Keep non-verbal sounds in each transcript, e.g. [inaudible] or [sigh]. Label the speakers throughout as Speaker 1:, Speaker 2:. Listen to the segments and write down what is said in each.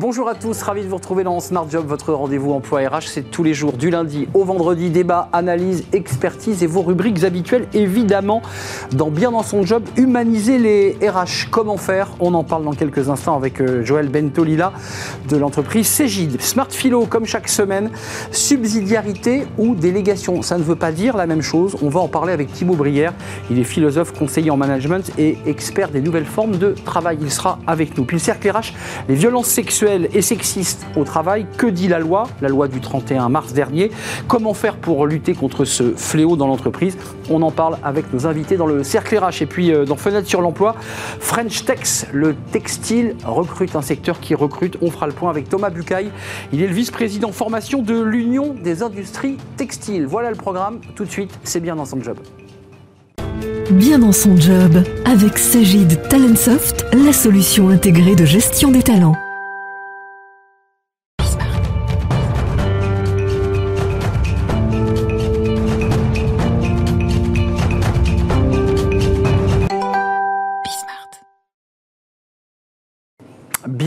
Speaker 1: Bonjour à tous, ravi de vous retrouver dans Smart Job, votre rendez-vous emploi RH. C'est tous les jours, du lundi au vendredi, débat, analyse, expertise et vos rubriques habituelles, évidemment, dans Bien dans son job, humaniser les RH. Comment faire? On en parle dans quelques instants avec euh, Joël Bentolila de l'entreprise Cégide. Smart Philo, comme chaque semaine, subsidiarité ou délégation. Ça ne veut pas dire la même chose. On va en parler avec Thibaut Brière. Il est philosophe, conseiller en management et expert des nouvelles formes de travail. Il sera avec nous. Puis le cercle RH, les violences sexuelles et sexiste au travail. Que dit la loi La loi du 31 mars dernier. Comment faire pour lutter contre ce fléau dans l'entreprise? On en parle avec nos invités dans le cercle RH. Et puis euh, dans Fenêtre sur l'emploi, French Tex, le textile recrute un secteur qui recrute. On fera le point avec Thomas Bucaille. Il est le vice-président formation de l'Union des industries textiles. Voilà le programme. Tout de suite, c'est bien dans son job.
Speaker 2: Bien dans son job, avec Sagid Talentsoft, la solution intégrée de gestion des talents.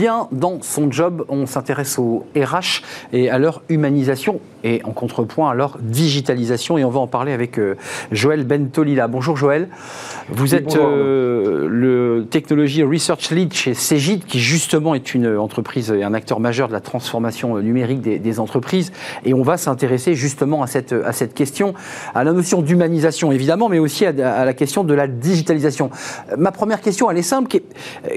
Speaker 1: Bien dans son job. On s'intéresse au RH et à leur humanisation et en contrepoint leur digitalisation. Et on va en parler avec euh, Joël Bentolila. Bonjour Joël. Vous êtes euh, le Technology Research Lead chez Cegid, qui justement est une entreprise et un acteur majeur de la transformation numérique des, entreprises. Et on va s'intéresser justement à cette, à cette question, à la notion d'humanisation évidemment, mais aussi à, à, la question de la digitalisation. Ma première question, elle est simple.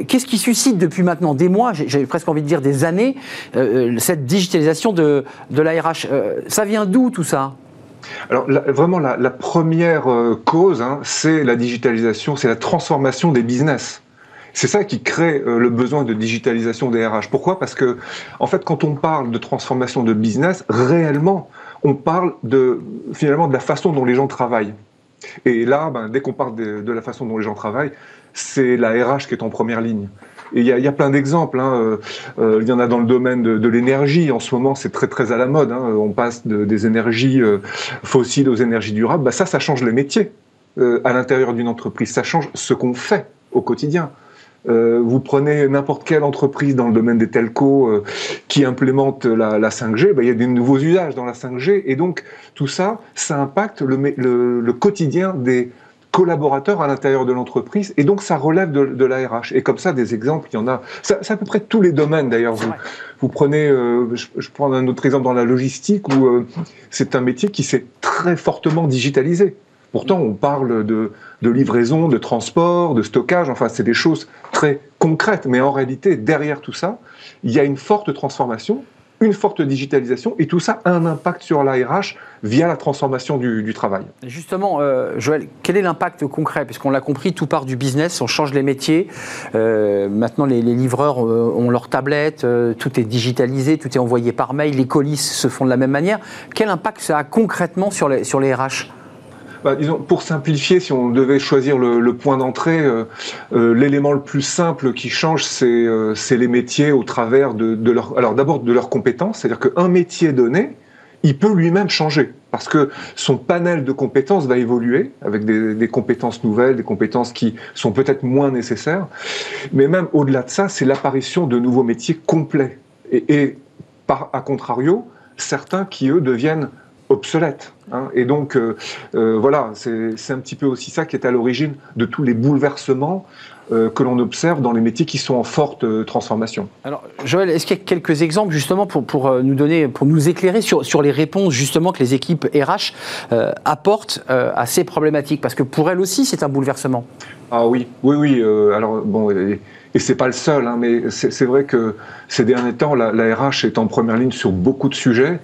Speaker 1: Qu'est-ce qui suscite depuis maintenant des mois j'ai presque envie de dire des années, euh, euh, cette digitalisation de, de l'ARH. Euh, ça vient d'où tout ça?
Speaker 3: Alors vraiment, la, première cause, hein, c'est la digitalisation, c'est la transformation des business. C'est ça qui crée le besoin de digitalisation des RH. Pourquoi? Parce que, en fait, quand on parle de transformation de business, réellement, on parle de, finalement de la façon dont les gens travaillent. Et là, ben, dès qu'on parle de, de, la façon dont les gens travaillent, c'est la RH qui est en première ligne. Il y a, plein d'exemples. Hein. Euh, euh, il y en a dans le domaine de, l'énergie. En ce moment, c'est très très à la mode. Hein. On passe de, des énergies euh, fossiles aux énergies durables. Bah, ça, ça change les métiers à l'intérieur d'une entreprise. Ça change ce qu'on fait au quotidien. Vous prenez n'importe quelle entreprise dans le domaine des telcos qui implémente la, la 5G, bah, il y a des nouveaux usages dans la 5G, et donc tout ça, ça impacte le quotidien des collaborateurs à l'intérieur de l'entreprise, et donc ça relève de, de la RH. Et comme ça, des exemples, il y en a. C'est à peu près tous les domaines d'ailleurs. Vous, vous, prenez, euh, je, je, prends un autre exemple dans la logistique, où euh, c'est un métier qui s'est très fortement digitalisé. Pourtant, on parle de, de, livraison, de transport, de stockage, enfin, c'est des choses très concrètes, mais en réalité, derrière tout ça, il y a une forte transformation une forte digitalisation et tout ça a un impact sur l'ARH via la transformation du, travail.
Speaker 1: Justement, euh, Joël, quel est l'impact concret? Puisqu'on l'a compris, tout part du business, on change les métiers. Euh, maintenant, les, livreurs euh, ont leurs tablettes, euh, tout est digitalisé, tout est envoyé par mail, les colis se font de la même manière. Quel impact ça a concrètement sur les, sur les RH
Speaker 3: disons, pour simplifier, si on devait choisir le, point d'entrée, euh, euh, l'élément le plus simple qui change, c'est euh, les métiers au travers de, leur, alors d'abord de leurs compétences, c'est-à-dire qu'un métier donné, il peut lui-même changer parce que son panel de compétences va évoluer avec des, compétences nouvelles, des compétences qui sont peut-être moins nécessaires. Mais même au-delà de ça, c'est l'apparition de nouveaux métiers complets et, à contrario, certains qui eux deviennent obsolète. Hein. Et donc, euh, euh, voilà, c'est un petit peu aussi ça qui est à l'origine de tous les bouleversements euh, que l'on observe dans les métiers qui sont en forte transformation.
Speaker 1: Alors, Joël, est-ce qu'il y a quelques exemples justement pour, pour nous donner, pour nous éclairer sur, sur les réponses justement que les équipes RH apportent à ces problématiques? Parce que pour elles aussi, c'est un bouleversement.
Speaker 3: Ah oui, oui, oui. alors, bon. Et, c'est pas le seul, hein, mais c'est vrai que ces derniers temps, la, RH est en première ligne sur beaucoup de sujets.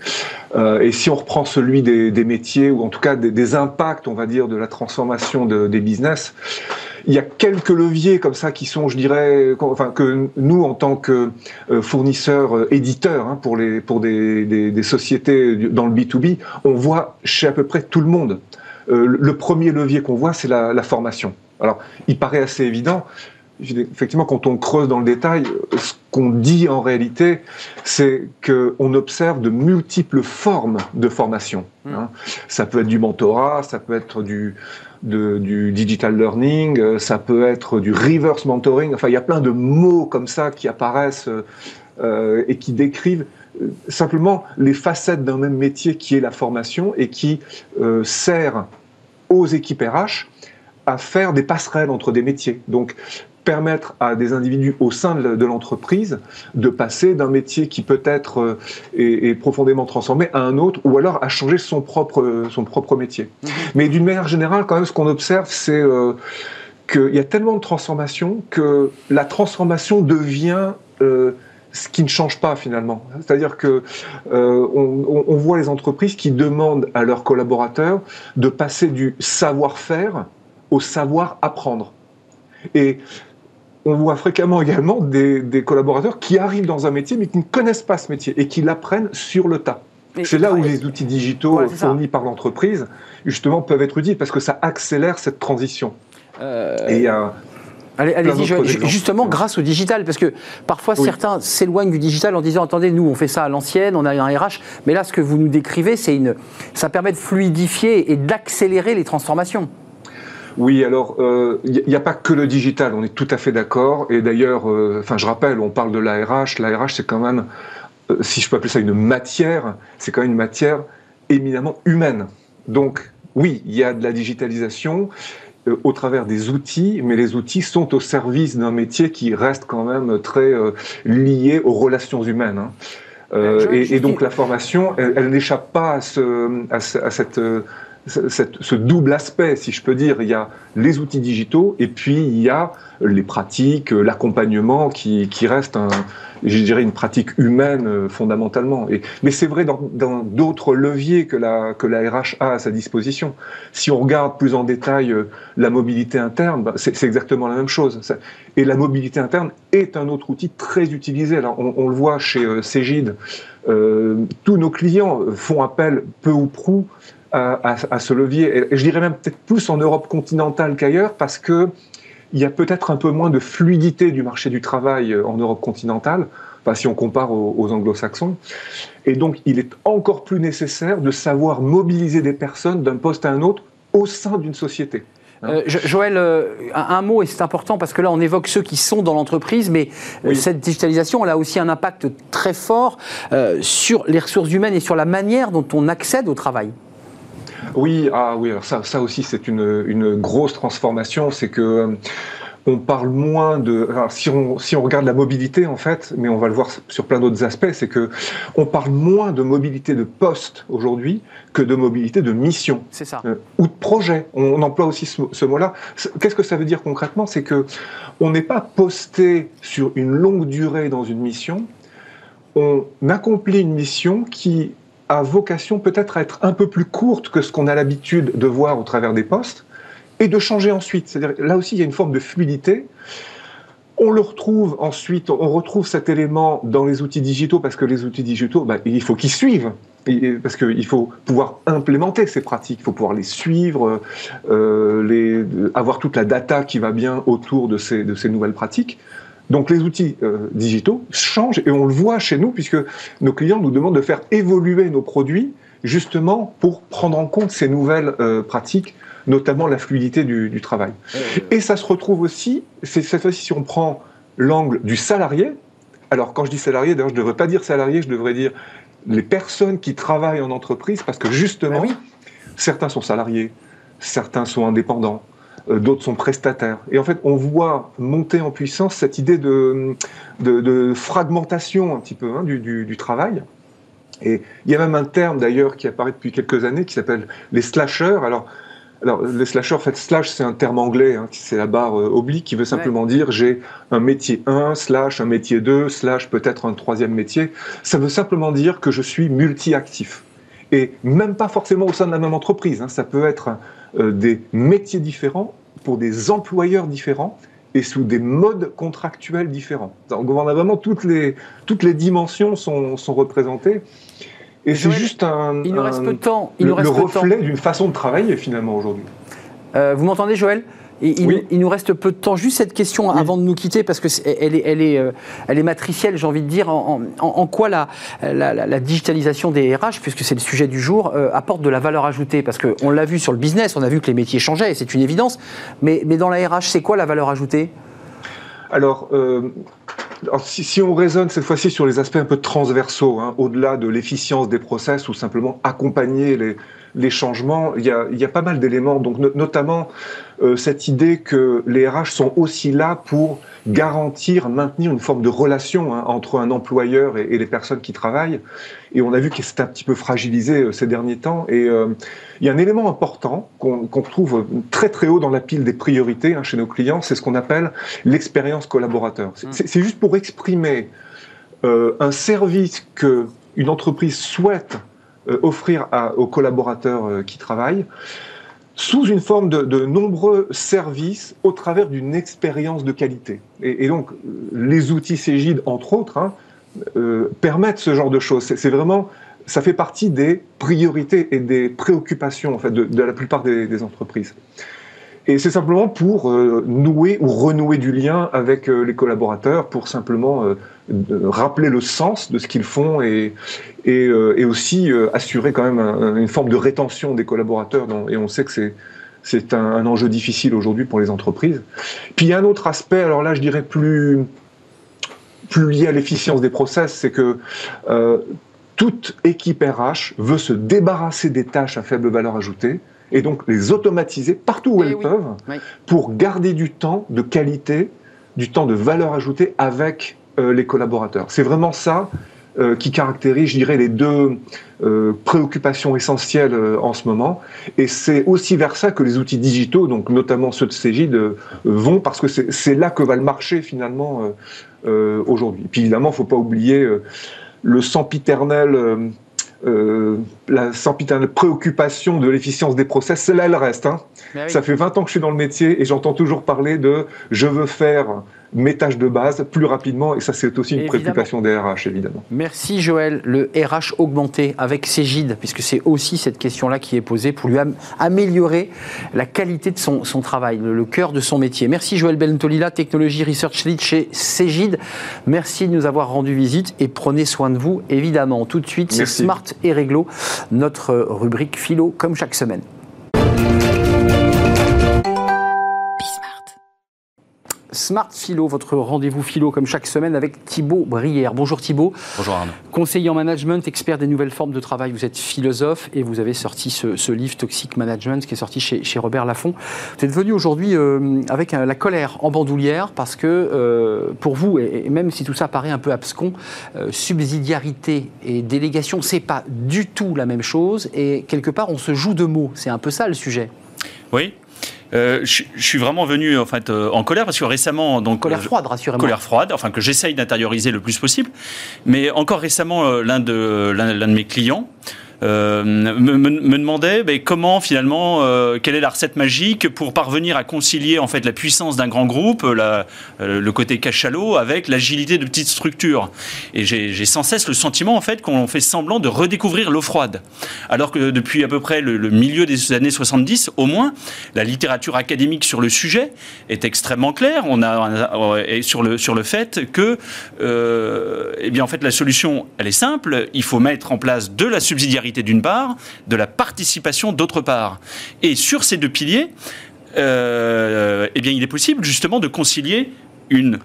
Speaker 3: Euh, et si on reprend celui des, métiers, ou en tout cas des, impacts, on va dire, de la transformation de, des business, il y a quelques leviers comme ça qui sont, je dirais, enfin que nous en tant que euh, fournisseurs, euh, éditeurs hein, pour les pour des, des, sociétés dans le B 2 B, on voit chez à peu près tout le monde. Le premier levier qu'on voit, c'est la formation. Alors, il paraît assez évident, effectivement, quand on creuse dans le détail, ce qu'on dit en réalité, c'est qu'on observe de multiples formes de formation. Mmh. Hein. Ça peut être du mentorat, ça peut être du, de, du digital learning, euh, ça peut être du reverse mentoring. Enfin, il y a plein de mots comme ça qui apparaissent et qui décrivent simplement les facettes d'un même métier qui est la formation et qui sert aux équipes RH à faire des passerelles entre des métiers. Donc, permettre à des individus au sein de l'entreprise de passer d'un métier qui peut-être euh, est, profondément transformé à un autre ou alors à changer son propre, son propre métier. Mhm. Mais d'une manière générale, quand même, ce qu'on observe, c'est euh, qu'il y a tellement de transformations que la transformation devient euh, ce qui ne change pas finalement. C'est-à-dire que on, on, voit les entreprises qui demandent à leurs collaborateurs de passer du savoir-faire au savoir apprendre. Et on voit fréquemment également des, collaborateurs qui arrivent dans un métier mais qui ne connaissent pas ce métier et qui l'apprennent sur le tas. C'est là où les outils digitaux fournis par l'entreprise, justement, peuvent être utiles parce que ça accélère cette transition.
Speaker 1: Euh, et Allez, allez-y, justement grâce au digital, parce que parfois certains s'éloignent du digital en disant attendez, nous on fait ça à l'ancienne, on a un RH, mais là ce que vous nous décrivez, c'est une, ça permet de fluidifier et d'accélérer les transformations.
Speaker 3: Oui, alors il euh, n'y a, pas que le digital, on est tout à fait d'accord. Et d'ailleurs, euh, enfin, je rappelle, on parle de l'ARH. L'ARH, c'est quand même, euh, si je peux appeler ça une matière, c'est quand même une matière éminemment humaine. Donc, oui, il y a de la digitalisation au travers des outils, mais les outils sont au service d'un métier qui reste quand même très lié aux relations humaines. Hein. et, donc la formation, elle, n'échappe pas à, ce, à, à cette ce double aspect, si je peux dire. Il y a les outils digitaux et puis il y a les pratiques, l'accompagnement qui, reste, je dirais, une pratique humaine euh, fondamentalement. Mais c'est vrai dans d'autres leviers que la, que la RH a à sa disposition. Si on regarde plus en détail euh, la mobilité interne, bah, c'est exactement la même chose. Et la mobilité interne est un autre outil très utilisé. Alors, on, le voit chez euh, Cégide. tous nos clients font appel peu ou prou à, ce levier. Et je dirais même peut-être plus en Europe continentale qu'ailleurs, parce que il y a peut-être un peu moins de fluidité du marché du travail euh, en Europe continentale, enfin, si on compare aux, anglo-saxons. Et donc, il est encore plus nécessaire de savoir mobiliser des personnes d'un poste à un autre au sein d'une société.
Speaker 1: Euh, Joël, euh, un, mot, et c'est important parce que là, on évoque ceux qui sont dans l'entreprise, mais cette digitalisation, elle a aussi un impact très fort sur les ressources humaines et sur la manière dont on accède au travail.
Speaker 3: Oui, ah oui, alors ça, ça aussi c'est une, une, grosse transformation, c'est que euh, on parle moins de. Si on, si on regarde la mobilité en fait, mais on va le voir sur plein d'autres aspects, c'est que on parle moins de mobilité de poste aujourd'hui que de mobilité de mission.
Speaker 1: C'est ça.
Speaker 3: Euh, ou de projet. On, emploie aussi ce, ce mot-là. Qu'est-ce que ça veut dire concrètement? C'est que on n'est pas posté sur une longue durée dans une mission. On accomplit une mission qui a vocation peut-être à être un peu plus courte que ce qu'on a l'habitude de voir au travers des postes, et de changer ensuite. C'est-à-dire, là aussi, il y a une forme de fluidité. On le retrouve ensuite, on retrouve cet élément dans les outils digitaux, parce que les outils digitaux, bah, il faut qu'ils suivent, parce qu'il faut pouvoir implémenter ces pratiques, il faut pouvoir les suivre, euh, avoir toute la data qui va bien autour de ces nouvelles pratiques. Donc les outils euh, digitaux changent et on le voit chez nous puisque nos clients nous demandent de faire évoluer nos produits justement pour prendre en compte ces nouvelles euh, pratiques, notamment la fluidité du, travail. Et ça se retrouve aussi, c'est cette fois-ci si on prend l'angle du salarié, alors quand je dis salarié, d'ailleurs je ne devrais pas dire salarié, je devrais dire les personnes qui travaillent en entreprise parce que justement, ah certains sont salariés, certains sont indépendants, euh, d'autres sont prestataires. Et en fait, on voit monter en puissance cette idée de, de, fragmentation un petit peu hein, du, du, travail. Et il y a même un terme d'ailleurs qui apparaît depuis quelques années qui s'appelle les slashers. Alors, alors, les slashers, en fait, slash, c'est un terme anglais, hein, c'est la barre euh, oblique qui veut simplement dire j'ai un métier 1, slash un métier 2, slash peut-être un troisième métier. Ça veut simplement dire que je suis multi-actif. Et même pas forcément au sein de la même entreprise. Hein. Ça peut être euh, des métiers différents pour des employeurs différents et sous des modes contractuels différents. Donc on a vraiment toutes les, toutes les dimensions sont, sont représentées. Et c'est juste un,
Speaker 1: il nous reste peu de temps.
Speaker 3: Il le, nous reste le reflet d'une façon de travailler finalement aujourd'hui.
Speaker 1: Euh, vous m'entendez Joël? Il, nous reste peu de temps. Juste cette question avant de nous quitter, parce qu'elle est, elle est, euh, elle est matricielle, j'ai envie de dire. En, quoi la, la, digitalisation des RH, puisque c'est le sujet du jour, euh, apporte de la valeur ajoutée? Parce qu'on l'a vu sur le business, on a vu que les métiers changeaient, et c'est une évidence. Mais, mais dans la RH, c'est quoi la valeur ajoutée?
Speaker 3: Alors, euh, si, on raisonne cette fois-ci sur les aspects un peu transversaux, hein, au-delà de l'efficience des process ou simplement accompagner les, les changements, il y a, il y a pas mal d'éléments, donc notamment euh, cette idée que les RH sont aussi là pour garantir, maintenir une forme de relation hein, entre un employeur et, les personnes qui travaillent. Et on a vu que c'est un petit peu fragilisé euh, ces derniers temps. Et euh, il y a un élément important qu'on trouve très très haut dans la pile des priorités hein, chez nos clients, c'est ce qu'on appelle l'expérience collaborateur. C'est mmh. juste pour exprimer un service que une entreprise souhaite offrir aux collaborateurs qui travaillent sous une forme de, nombreux services au travers d'une expérience de qualité. Et, donc, les outils Cégide, entre autres, hein, euh, permettent ce genre de choses. C'est vraiment, ça fait partie des priorités et des préoccupations en fait, de, la plupart des entreprises. Et c'est simplement pour euh, nouer ou renouer du lien avec euh, les collaborateurs, pour simplement euh, rappeler le sens de ce qu'ils font et, et, et aussi assurer quand même une forme de rétention des collaborateurs. et on sait que c'est c'est un, un, enjeu difficile aujourd'hui pour les entreprises. Puis il y a un autre aspect, alors là je dirais plus, plus lié à l'efficience des process, c'est que toute équipe RH veut se débarrasser des tâches à faible valeur ajoutée et donc les automatiser partout où eh elles peuvent pour garder du temps de qualité, du temps de valeur ajoutée avec euh, les collaborateurs. C'est vraiment ça euh, qui caractérise, je dirais, les deux euh, préoccupations essentielles en ce moment. Et c'est aussi vers ça que les outils digitaux, donc notamment ceux de Cégide, vont, parce que c'est là que va le marché finalement aujourd'hui. Puis évidemment, il ne faut pas oublier le sempiternel euh, la sempiternelle préoccupation de l'efficience des process, celle-là, elle reste. Hein. Ça fait 20 ans que je suis dans le métier et j'entends toujours parler de je veux faire mes tâches de base plus rapidement. Et ça, c'est aussi une préoccupation des RH, évidemment.
Speaker 1: Merci Joël. Le RH augmenté avec Cégide, puisque c'est aussi cette question-là qui est posée pour lui améliorer la qualité de son, travail, le, cœur de son métier. Merci Joël Bentolila, Technologie Research Lead chez Cégide. Merci de nous avoir rendu visite et prenez soin de vous, évidemment. Tout de suite, c'est Smart et Réglo, notre rubrique philo, comme chaque semaine. Smart Philo, votre rendez-vous philo comme chaque semaine avec Thibaut Brière. Bonjour Thibaut.
Speaker 4: Bonjour Arnaud.
Speaker 1: Conseiller en management, expert des nouvelles formes de travail. Vous êtes philosophe et vous avez sorti ce, livre Toxic Management qui est sorti chez, Robert Laffont. Vous êtes venu aujourd'hui euh, avec la colère en bandoulière parce que euh, pour vous, et, même si tout ça paraît un peu abscon, euh, subsidiarité et délégation, c'est pas du tout la même chose et quelque part on se joue de mots. C'est un peu ça le sujet.
Speaker 4: Oui, euh, je, suis vraiment venu en fait euh, en colère parce que récemment donc
Speaker 1: colère froide rassurez-moi.
Speaker 4: colère froide enfin que j'essaye d'intérioriser le plus possible. Mais encore récemment euh, l'un de l'un de mes clients euh, me, demandait comment finalement, euh, quelle est la recette magique pour parvenir à concilier en fait la puissance d'un grand groupe, euh, le côté cachalot, avec l'agilité de petites structures? Et j'ai sans cesse le sentiment en fait qu'on fait semblant de redécouvrir l'eau froide, alors que depuis à peu près le, milieu des années 70, au moins, la littérature académique sur le sujet est extrêmement claire. On a, sur le sur le fait que, eh bien en fait la solution, elle est simple. Il faut mettre en place de la subsidiarité d'une part, de la participation d'autre part. Et sur ces deux piliers, euh, eh bien, il est possible justement de concilier une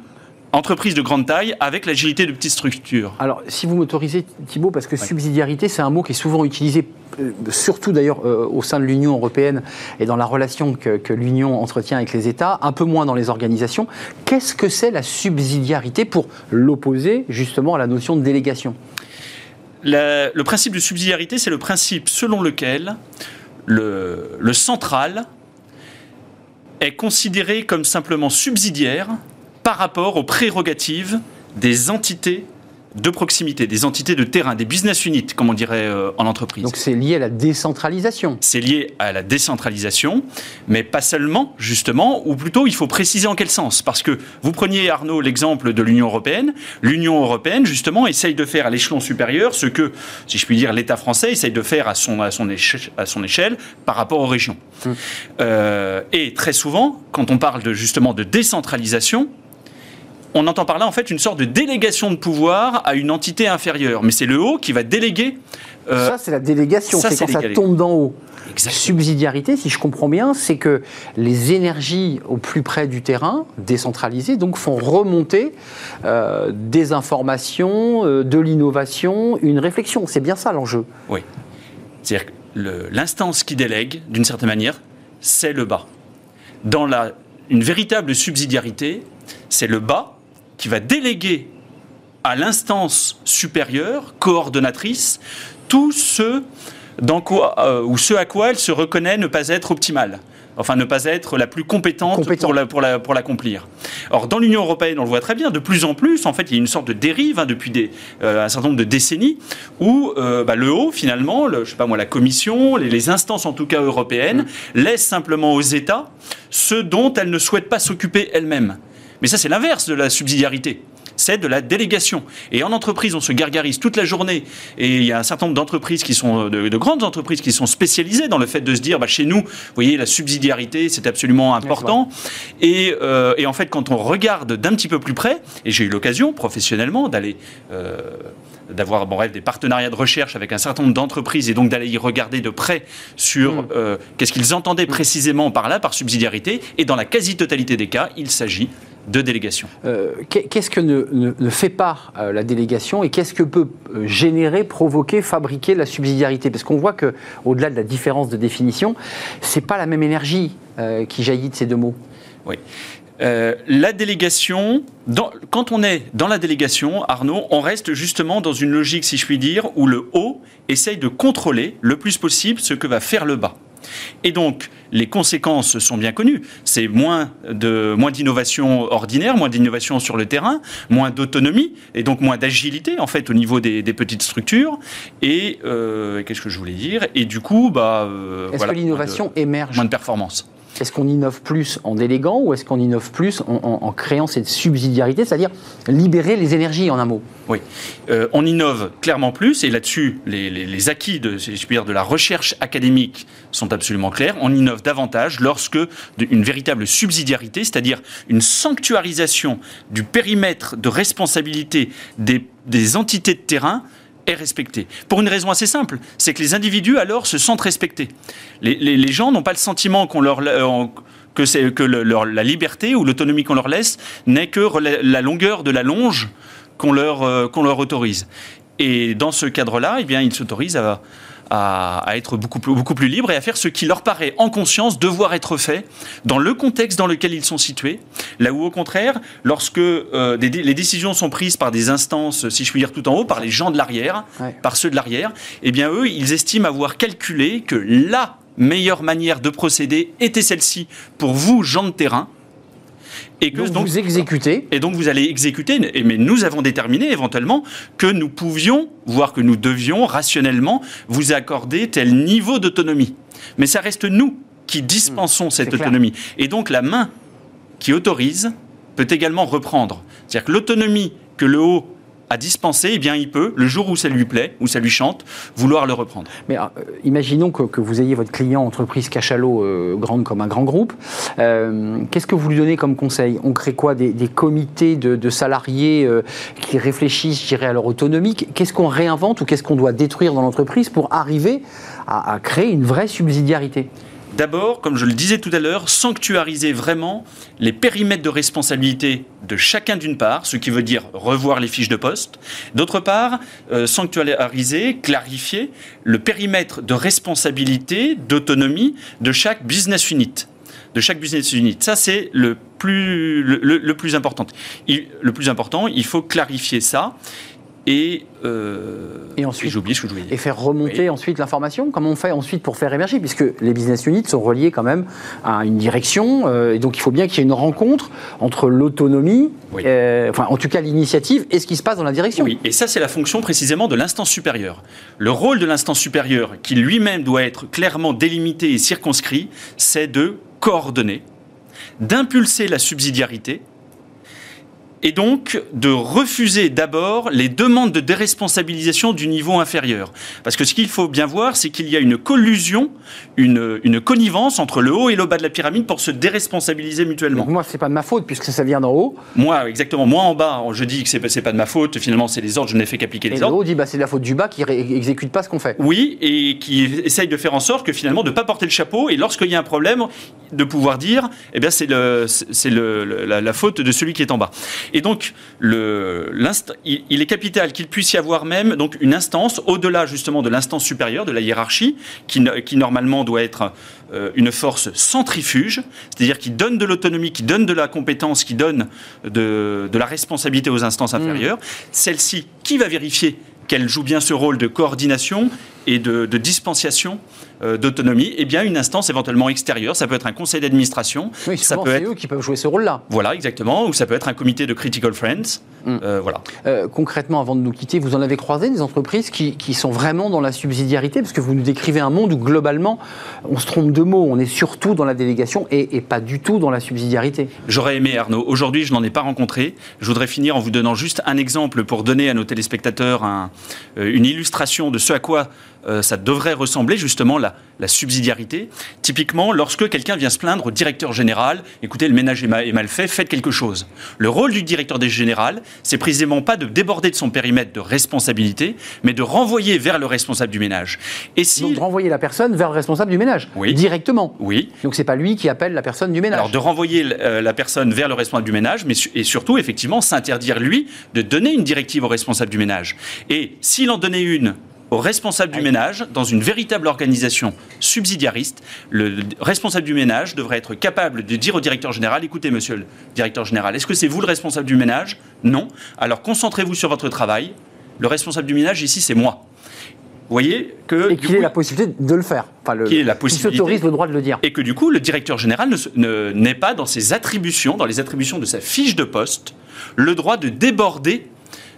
Speaker 4: entreprise de grande taille avec l'agilité de petites structures.
Speaker 1: Alors, si vous m'autorisez, Thibault, parce que subsidiarité, c'est un mot qui est souvent utilisé, euh, surtout d'ailleurs euh, au sein de l'Union européenne et dans la relation que, que l'Union entretient avec les États, un peu moins dans les organisations. Qu'est-ce que c'est la subsidiarité pour l'opposer justement à la notion de délégation?
Speaker 4: Le principe de subsidiarité, c'est le principe selon lequel le, central est considéré comme simplement subsidiaire par rapport aux prérogatives des entités de proximité, des entités de terrain, des business units, comme on dirait euh, en entreprise.
Speaker 1: Donc c'est lié à la décentralisation.
Speaker 4: C'est lié à la décentralisation, mais pas seulement, justement, ou plutôt il faut préciser en quel sens. Parce que vous preniez, Arnaud, l'exemple de l'Union européenne. L'Union européenne, justement, essaye de faire à l'échelon supérieur ce que, si je puis dire, l'État français essaye de faire à son, à son, échelle, à son échelle par rapport aux régions. Hum. Euh, et très souvent, quand on parle de, justement de décentralisation, on entend par là en fait une sorte de délégation de pouvoir à une entité inférieure. Mais c'est le haut qui va déléguer
Speaker 1: Euh, ça, c'est la délégation, c'est quand ça tombe d'en haut. Subsidiarité, si je comprends bien, c'est que les énergies au plus près du terrain, décentralisées, donc font remonter euh, des informations, euh, de l'innovation, une réflexion. C'est bien ça l'enjeu.
Speaker 4: Oui. C'est-à-dire que l'instance qui délègue, d'une certaine manière, c'est le bas. Dans la, une véritable subsidiarité, c'est le bas qui va déléguer à l'instance supérieure, coordonnatrice, tout ce, dans quoi, euh, ou ce à quoi elle se reconnaît ne pas être optimale enfin ne pas être la plus compétente pour, la, pour, la, pour l'accomplir. Or, dans l'Union européenne, on le voit très bien, de plus en plus, en fait, il y a une sorte de dérive hein, depuis des, euh, un certain nombre de décennies où euh, bah, le haut, finalement, le, je sais pas moi, la Commission, les, les instances en tout cas européennes, mmh. laissent simplement aux États ce dont elles ne souhaitent pas s'occuper elles-mêmes. Mais ça, c'est l'inverse de la subsidiarité c'est de la délégation. Et en entreprise, on se gargarise toute la journée. Et il y a un certain nombre d'entreprises qui sont, de, grandes entreprises qui sont spécialisées dans le fait de se dire, bah, chez nous, vous voyez, la subsidiarité, c'est absolument important. Et, euh, et, en fait, quand on regarde d'un petit peu plus près, et j'ai eu l'occasion professionnellement d'aller euh, d'avoir bon, des partenariats de recherche avec un certain nombre d'entreprises et donc d'aller y regarder de près sur mm. euh, qu'est-ce qu'ils entendaient précisément par là, par subsidiarité. Et dans la quasi-totalité des cas, il s'agit de délégation.
Speaker 1: Euh, qu'est-ce que ne, fait pas euh, la délégation et qu'est-ce que peut euh, générer, provoquer, fabriquer la subsidiarité? Parce qu'on voit que, au-delà de la différence de définition, c'est pas la même énergie qui jaillit de ces deux mots.
Speaker 4: Oui. la délégation, quand on est dans la délégation, Arnaud, on reste justement dans une logique, si je puis dire, où le haut essaye de contrôler le plus possible ce que va faire le bas. Et donc, les conséquences sont bien connues. C'est moins de moins d'innovation ordinaire, moins d'innovation sur le terrain, moins d'autonomie et donc moins d'agilité en fait au niveau des, petites structures. Et euh, qu'est-ce que je voulais dire? Et du coup, bah,
Speaker 1: euh, est-ce que l'innovation émerge?
Speaker 4: Moins de performance.
Speaker 1: Est-ce qu'on innove plus en déléguant ou est-ce qu'on innove plus en, créant cette subsidiarité, c'est-à-dire libérer les énergies en un mot?
Speaker 4: Oui, euh, on innove clairement plus et là-dessus, les, acquis de, de la recherche académique sont absolument clairs. On innove davantage lorsque une véritable subsidiarité, c'est-à-dire une sanctuarisation du périmètre de responsabilité des entités de terrain, est respecté. Pour une raison assez simple, c'est que les individus alors se sentent respectés. Les, gens n'ont pas le sentiment qu'on leur euh, que, c'est, que la liberté ou l'autonomie qu'on leur laisse n'est que la, longueur de la longe qu'on leur, euh, qu'on leur autorise. Et dans ce cadre-là, eh ils s'autorisent à, à, être beaucoup plus, beaucoup plus libres et à faire ce qui leur paraît en conscience devoir être fait dans le contexte dans lequel ils sont situés. Là où au contraire, lorsque euh, les décisions sont prises par des instances, si je puis dire tout en haut, par les gens de l'arrière, par ceux de l'arrière, eh bien eux, ils estiment avoir calculé que la meilleure manière de procéder était celle-ci pour vous, gens de terrain,
Speaker 1: et que donc, vous exécutez.
Speaker 4: Et donc vous allez exécuter. Mais nous avons déterminé éventuellement que nous pouvions, voire que nous devions rationnellement vous accorder tel niveau d'autonomie. Mais ça reste nous qui dispensons mmh, cette autonomie. Et donc la main qui autorise peut également reprendre. C'est-à-dire que l'autonomie que le haut à dispenser, eh bien, il peut, le jour où ça lui plaît, où ça lui chante, vouloir le reprendre.
Speaker 1: Mais euh, imaginons que, vous ayez votre client entreprise cachalot euh, grande comme un grand groupe. Euh, qu'est-ce que vous lui donnez comme conseil? On crée quoi? Des, comités de, salariés qui réfléchissent, je dirais, à leur autonomie? Qu'est-ce qu'on réinvente ou qu'est-ce qu'on doit détruire dans l'entreprise pour arriver à créer une vraie subsidiarité?
Speaker 4: D'abord, comme je le disais tout à l'heure, sanctuariser vraiment les périmètres de responsabilité de chacun d'une part, ce qui veut dire revoir les fiches de poste. D'autre part, euh, sanctuariser, clarifier le périmètre de responsabilité, d'autonomie de chaque business unit de. Ça, c'est le plus, le, plus important. le plus important, il faut clarifier ça. Et, euh,
Speaker 1: et ensuite, ce que je voulais dire. Et faire remonter ensuite l'information Comment on fait ensuite pour faire émerger? Puisque les business units sont reliés quand même à une direction, euh, et donc il faut bien qu'il y ait une rencontre entre l'autonomie, euh, enfin en tout cas l'initiative, et ce qui se passe dans la direction.
Speaker 4: Oui, et ça c'est la fonction précisément de l'instance supérieure. Le rôle de l'instance supérieure, qui lui-même doit être clairement délimité et circonscrit, c'est de coordonner, d'impulser la subsidiarité, et donc de refuser d'abord les demandes de déresponsabilisation du niveau inférieur. Parce que ce qu'il faut bien voir, c'est qu'il y a une collusion, une, une connivence entre le haut et le bas de la pyramide pour se déresponsabiliser mutuellement.
Speaker 1: Donc moi, c'est pas de ma faute puisque ça vient d'en haut.
Speaker 4: Moi, exactement. Moi, en bas, je dis que c'est pas, de ma faute. Finalement, c'est les ordres. Je n'ai fait qu'appliquer
Speaker 1: Et
Speaker 4: les
Speaker 1: le
Speaker 4: ordres.
Speaker 1: haut dit bah, c'est de la faute du bas qui ré- exécute pas ce qu'on fait.
Speaker 4: Oui, et qui essaye de faire en sorte que finalement de ne pas porter le chapeau et lorsqu'il y a un problème, de pouvoir dire, eh bien c'est le, c'est le, le- la, la faute de celui qui est en bas. Et donc le, il, il est capital qu'il puisse y avoir même donc une instance au-delà justement de l'instance supérieure de la hiérarchie, qui, normalement doit être euh, une force centrifuge, c'est-à-dire qui donne de l'autonomie, qui donne de la compétence, qui donne de, de la responsabilité aux instances inférieures. Celle-ci, qui va vérifier qu'elle joue bien ce rôle de coordination et de, de dispensation d'autonomie, eh bien une instance éventuellement extérieure, ça peut être un conseil d'administration,
Speaker 1: Oui,
Speaker 4: ça peut être
Speaker 1: eux qui peuvent jouer ce rôle-là.
Speaker 4: voilà exactement, ou ça peut être un comité de critical friends,
Speaker 1: Mm.
Speaker 4: Euh, voilà.
Speaker 1: Euh, concrètement, avant de nous quitter, vous en avez croisé des entreprises qui, qui sont vraiment dans la subsidiarité? Parce que vous nous décrivez un monde où globalement, on se trompe de mots, on est surtout dans la délégation et, et pas du tout dans la subsidiarité.
Speaker 4: J'aurais aimé Arnaud. Aujourd'hui, je n'en ai pas rencontré. Je voudrais finir en vous donnant juste un exemple pour donner à nos téléspectateurs un- euh, une illustration de ce à quoi euh, ça devrait ressembler justement la, la subsidiarité. Typiquement, lorsque quelqu'un vient se plaindre au directeur général, écoutez, le ménage est, ma- est mal fait, faites quelque chose. Le rôle du directeur des général, c'est précisément pas de déborder de son périmètre de responsabilité, mais de renvoyer vers le responsable du ménage. Et si
Speaker 1: Donc de renvoyer la personne vers le responsable du ménage,
Speaker 4: Oui.
Speaker 1: directement.
Speaker 4: oui,
Speaker 1: Donc c'est pas lui qui appelle la personne du ménage.
Speaker 4: Alors de renvoyer euh, la personne vers le responsable du ménage, mais et surtout effectivement s'interdire lui de donner une directive au responsable du ménage. Et s'il en donnait une au responsable du ménage, dans une véritable organisation subsidiariste, le le responsable du ménage devrait être capable de dire au directeur général, écoutez monsieur le directeur général, est-ce que c'est vous le responsable du ménage? Non. Alors concentrez-vous sur votre travail. Le responsable du ménage ici, c'est moi. Vous voyez que...
Speaker 1: et qu'il ait la possibilité de le faire. Enfin, le,
Speaker 4: Qu'il ait la possibilité.
Speaker 1: s'autorise le droit de le dire.
Speaker 4: et que du coup, le directeur général ne se- ne- n'est pas dans ses attributions, dans les attributions de sa fiche de poste, le droit de déborder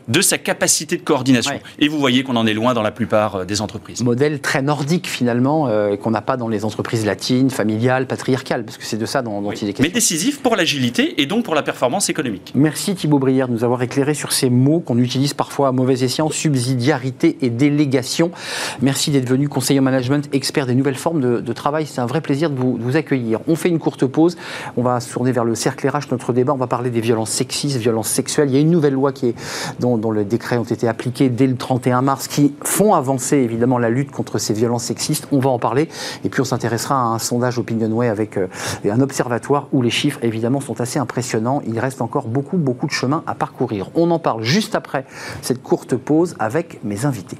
Speaker 4: de sa capacité de coordination.
Speaker 1: Ouais.
Speaker 4: Et vous voyez qu'on en est loin dans la plupart euh, des entreprises.
Speaker 1: Modèle très nordique finalement, euh, qu'on n'a pas dans les entreprises latines, familiales, patriarcales, parce que c'est de ça dont, dont
Speaker 4: Oui.
Speaker 1: il est
Speaker 4: Mais
Speaker 1: question.
Speaker 4: décisif pour l'agilité et donc pour la performance économique.
Speaker 1: Merci Thibaut Brière de nous avoir éclairé sur ces mots qu'on utilise parfois à mauvais escient, subsidiarité et délégation. Merci d'être venu conseiller en management, expert des nouvelles formes de, de travail. C'est un vrai plaisir de vous, de vous accueillir. On fait une courte pause. On va se tourner vers le cercle RH, notre débat. On va parler des violences sexistes, violences sexuelles. Il y a une nouvelle loi qui est, dont, dont les décrets ont été appliqués dès le 31 mars qui font avancer évidemment la lutte contre ces violences sexistes. On va en parler. Et puis on s'intéressera à un sondage Opinionway avec euh, un observatoire où les chiffres évidemment sont assez impressionnants. Il reste encore beaucoup, beaucoup de chemin à parcourir. On en parle juste après cette courte pause avec mes invités.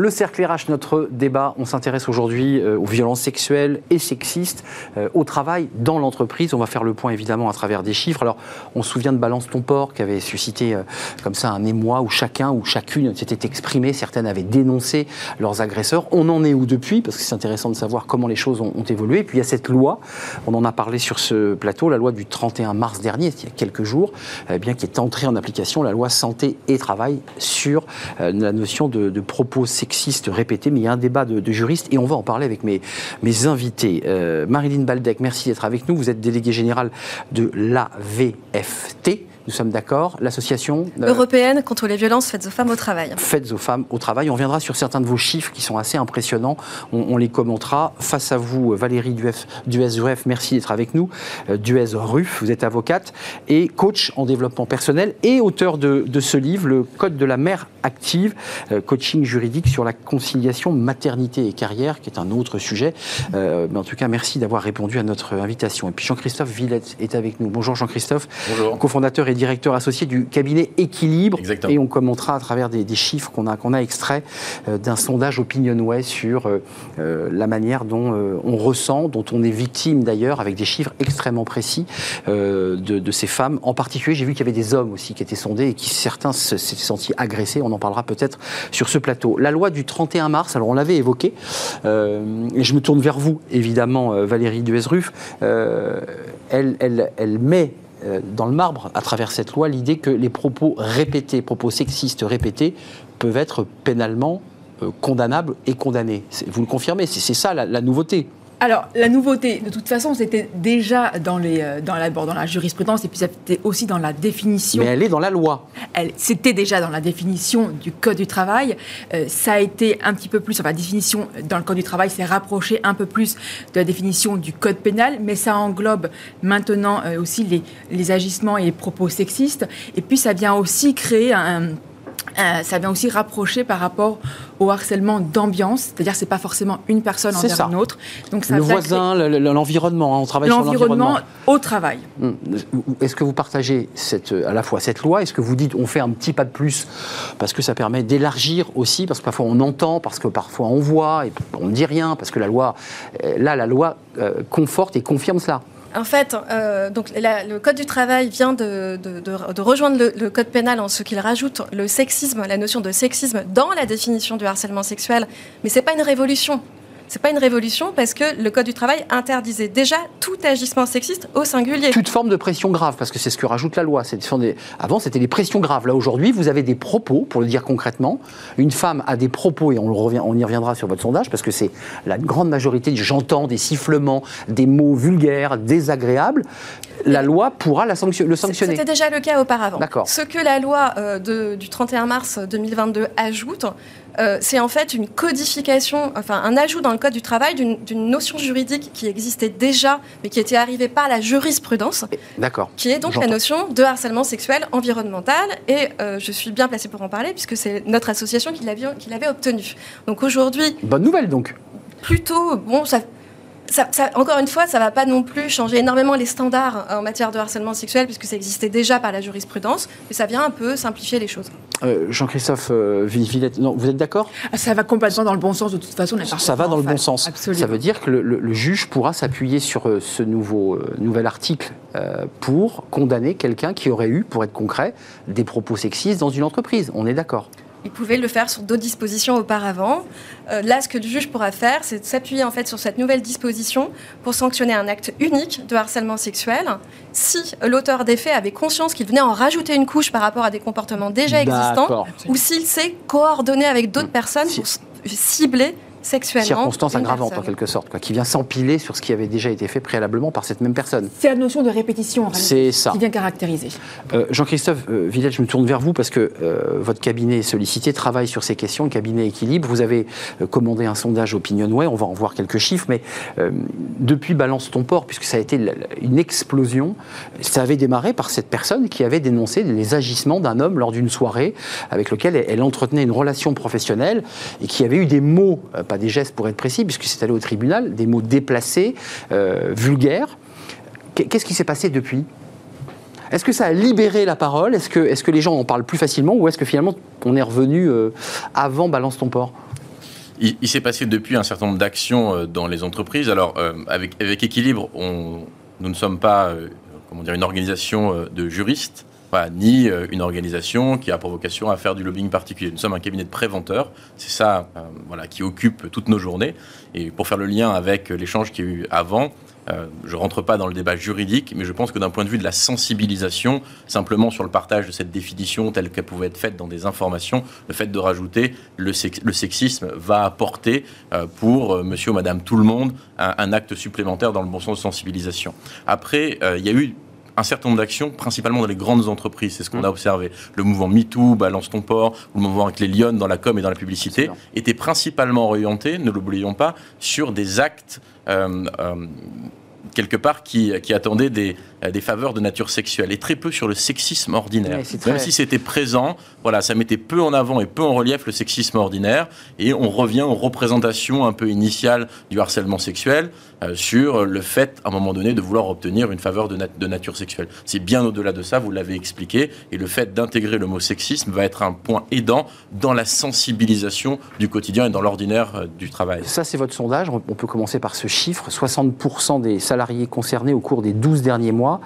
Speaker 1: Le cercle RH, notre débat, on s'intéresse aujourd'hui euh, aux violences sexuelles et sexistes euh, au travail dans l'entreprise. On va faire le point évidemment à travers des chiffres. Alors, on se souvient de Balance ton port qui avait suscité euh, comme ça un émoi où chacun ou chacune s'était exprimé. Certaines avaient dénoncé leurs agresseurs. On en est où depuis? Parce que c'est intéressant de savoir comment les choses ont, évolué. Puis il y a cette loi, on en a parlé sur ce plateau, la loi du 31 mars dernier, il y a quelques jours, eh bien, qui est entrée en application, la loi santé et travail sur la notion de, de propos sexistes répétés. Mais il y a un débat de, de juristes et on va en parler avec mes, mes invités. Euh, Marilyn Baldec, merci d'être avec nous. Vous êtes déléguée générale de l'AVFT. Nous sommes d'accord. L'association euh,
Speaker 5: européenne contre les violences faites aux femmes au travail.
Speaker 1: faites aux femmes au travail. On reviendra sur certains de vos chiffres qui sont assez impressionnants. On, on les commentera. Face à vous, Valérie Duef, Duez-Rueff, merci d'être avec nous. Euh, Duez-Ruff, vous êtes avocate et coach en développement personnel et auteur de, de ce livre, Le Code de la mère active, euh, coaching juridique sur la conciliation maternité et carrière, qui est un autre sujet. Euh, mais en tout cas, merci d'avoir répondu à notre invitation. Et puis Jean-Christophe Villette est avec nous. Bonjour Jean-Christophe
Speaker 6: Bonjour.
Speaker 1: cofondateur et directeur associé du cabinet Équilibre.
Speaker 6: Exactement.
Speaker 1: Et on commentera à travers des, des chiffres qu'on a, qu'on a extraits euh, d'un sondage Opinionway sur la manière dont on ressent, dont on est victime d'ailleurs, avec des chiffres extrêmement précis de, de ces femmes. En particulier, j'ai vu qu'il y avait des hommes aussi qui étaient sondés et qui certains se- s'étaient sentis agressés. On en parlera peut-être sur ce plateau. La loi du 31 mars, alors on l'avait évoqué, euh, et je me tourne vers vous, évidemment, euh, Valérie Duesruf, euh, elle, met dans le marbre à travers cette loi l'idée que les propos répétés, propos sexistes répétés, peuvent être pénalement condamnables et condamnés. Vous le confirmez, c'est ça la nouveauté.
Speaker 6: Alors, la nouveauté, de toute façon, c'était déjà dans, les, euh, dans, la, dans la jurisprudence et puis c'était aussi dans la définition.
Speaker 1: Mais elle est dans la loi.
Speaker 6: C'était déjà dans la définition du Code du travail. Euh, ça a été un petit peu plus, enfin, la définition dans le Code du travail s'est rapproché un peu plus de la définition du Code pénal, mais ça englobe maintenant euh, aussi les, les agissements et les propos sexistes. Et puis, ça vient aussi créer un euh, ça vient aussi rapprocher par rapport au harcèlement d'ambiance, c'est-à-dire c'est pas forcément une personne envers une autre.
Speaker 1: Donc ça le voisin, l'environnement, hein, on travaille sur l'environnement
Speaker 6: au travail. Hum,
Speaker 1: est-ce que vous partagez cette, à la fois cette loi Est-ce que vous dites on fait un petit pas de plus parce que ça permet d'élargir aussi, parce que parfois on entend, parce que parfois on voit et on ne dit rien, parce que la loi, euh, là la loi euh, conforte et confirme cela.
Speaker 5: En fait, euh, le Code du travail vient de, rejoindre le, Code pénal en ce qu'il rajoute le sexisme, la notion de sexisme dans la définition du harcèlement sexuel. Mais ce n'est pas une révolution. C'est pas une révolution parce que le Code du travail interdisait déjà tout agissement sexiste au singulier.
Speaker 1: Toute forme de pression grave, parce que c'est ce que rajoute la loi. Des... Avant, c'était des pressions graves. Là, aujourd'hui, vous avez des propos, pour le dire concrètement. Une femme a des propos, et on, revient, on y reviendra sur votre sondage, parce que c'est la grande majorité, j'entends des sifflements, des mots vulgaires, désagréables. La loi pourra la le sanctionner.
Speaker 5: C'était déjà le cas auparavant. Ce que la loi euh, du 31 mars 2022 ajoute, euh, c'est en fait une codification, enfin un ajout dans le Code du travail d'une notion juridique qui existait déjà, mais qui était arrivée par la jurisprudence.
Speaker 1: D'accord.
Speaker 5: Qui est donc la notion de harcèlement sexuel environnemental. Et euh, je suis bien placée pour en parler, puisque c'est notre association qui l'avait obtenu. Donc aujourd'hui.
Speaker 1: Bonne nouvelle donc.
Speaker 5: Plutôt, bon, ça encore une fois, ça ne va pas non plus changer énormément les standards en matière de harcèlement sexuel, puisque ça existait déjà par la jurisprudence, mais ça vient un peu simplifier les choses.
Speaker 1: Euh, Jean-Christophe euh, Villette, vous êtes d'accord?
Speaker 6: Ah, Ça va complètement dans le bon sens, de toute façon.
Speaker 1: Ça va dans le bon sens. Ça veut dire que le, juge pourra s'appuyer sur euh, ce nouveau, nouvel article pour condamner quelqu'un qui aurait eu, pour être concret, des propos sexistes dans une entreprise. On est d'accord?
Speaker 5: Il pouvait le faire sur d'autres dispositions auparavant. Euh, là, ce que le juge pourra faire, c'est de s'appuyer en fait sur cette nouvelle disposition pour sanctionner un acte unique de harcèlement sexuel. Si l'auteur des faits avait conscience qu'il venait en rajouter une couche par rapport à des comportements déjà existants ou s'il s'est coordonné avec d'autres personnes pour cibler sexuellement.
Speaker 1: Circonstance aggravante en quelque sorte, quoi, qui vient s'empiler sur ce qui avait déjà été fait préalablement par cette même personne.
Speaker 6: C'est la notion de répétition en
Speaker 1: réalité, ça.
Speaker 6: qui vient caractériser.
Speaker 1: Euh, Jean-Christophe euh, Villette, je me tourne vers vous parce que euh, votre cabinet sollicité travaille sur ces questions, le cabinet équilibre. Vous avez euh, commandé un sondage Opinionway, on va en voir quelques chiffres, mais depuis Balance ton port, puisque ça a été une explosion, ça avait démarré par cette personne qui avait dénoncé les agissements d'un homme lors d'une soirée avec lequel elle entretenait une relation professionnelle et qui avait eu des mots pas des gestes pour être précis, puisque c'est allé au tribunal, des mots déplacés, euh, vulgaires. Qu'est-ce qui s'est passé depuis? Est-ce que ça a libéré la parole? Est-ce que, les gens en parlent plus facilement Ou est-ce que finalement on est revenu euh, avant Balance ton port?
Speaker 7: Il, s'est passé depuis un certain nombre d'actions euh, dans les entreprises. Alors, avec, Équilibre, nous ne sommes pas comment dire, une organisation de juristes ni euh, une organisation qui a pour vocation à faire du lobbying particulier. Nous sommes un cabinet de préventeurs, c'est ça euh, qui occupe toutes nos journées. Et pour faire le lien avec l'échange qu'il y a eu avant, euh, je ne rentre pas dans le débat juridique, mais je pense que d'un point de vue de la sensibilisation, simplement sur le partage de cette définition telle qu'elle pouvait être faite dans des informations, le fait de rajouter le, sexisme va apporter pour monsieur ou madame tout le monde un, acte supplémentaire dans le bon sens de sensibilisation. Après, il y a eu un certain nombre d'actions, principalement dans les grandes entreprises. C'est ce qu'on mmh. a observé. Le mouvement MeToo, Balance ton port, ou le mouvement avec les Lyonnes dans la com et dans la publicité, était principalement orienté, ne l'oublions pas, sur des actes euh, euh, quelque part qui, qui attendaient des, des, faveurs de nature sexuelle et très peu sur le sexisme ordinaire. Même si c'était présent, voilà, ça mettait peu en avant et peu en relief le sexisme ordinaire et on revient aux représentations un peu initiales du harcèlement sexuel euh, sur le fait, à un moment donné, de vouloir obtenir une faveur de, de nature sexuelle. C'est bien au-delà de ça, vous l'avez expliqué, et le fait d'intégrer le mot sexisme va être un point aidant dans la sensibilisation du quotidien et dans l'ordinaire euh, du travail.
Speaker 1: Ça, c'est votre sondage. On peut commencer par ce chiffre. 60% des salariés concernés au cours des 12 derniers mois,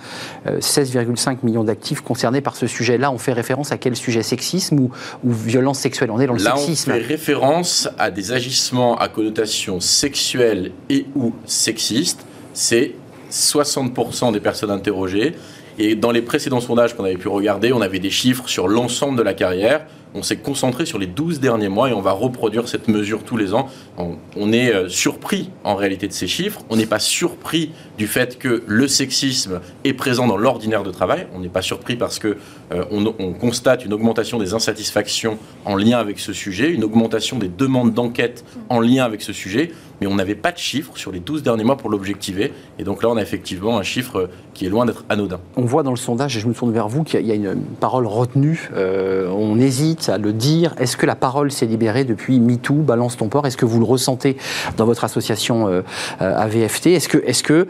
Speaker 1: 16,5 euh, millions d'actifs concernés par ce sujet-là. On fait référence à quel sujet? Sexisme ou, ou violence sexuelle? On est dans le
Speaker 7: Là,
Speaker 1: sexisme.
Speaker 7: on fait référence à des agissements à connotation sexuelle et ou sexiste, c'est 60% des personnes interrogées. Et dans les précédents sondages qu'on avait pu regarder, on avait des chiffres sur l'ensemble de la carrière. On s'est concentré sur les 12 derniers mois et on va reproduire cette mesure tous les ans. On, est euh, surpris en réalité de ces chiffres. On n'est pas surpris du fait que le sexisme est présent dans l'ordinaire de travail. On n'est pas surpris parce que euh, on, constate une augmentation des insatisfactions en lien avec ce sujet, une augmentation des demandes d'enquête en lien avec ce sujet mais on n'avait pas de chiffre sur les 12 derniers mois pour l'objectiver. Et donc là, on a effectivement un chiffre qui est loin d'être anodin.
Speaker 1: On voit dans le sondage, et je me tourne vers vous, qu'il y a une parole retenue. Euh, on hésite à le dire. Est-ce que la parole s'est libérée depuis MeToo, Balance ton port? Est-ce que vous le ressentez dans votre association euh, euh, AVFT Est-ce que, est que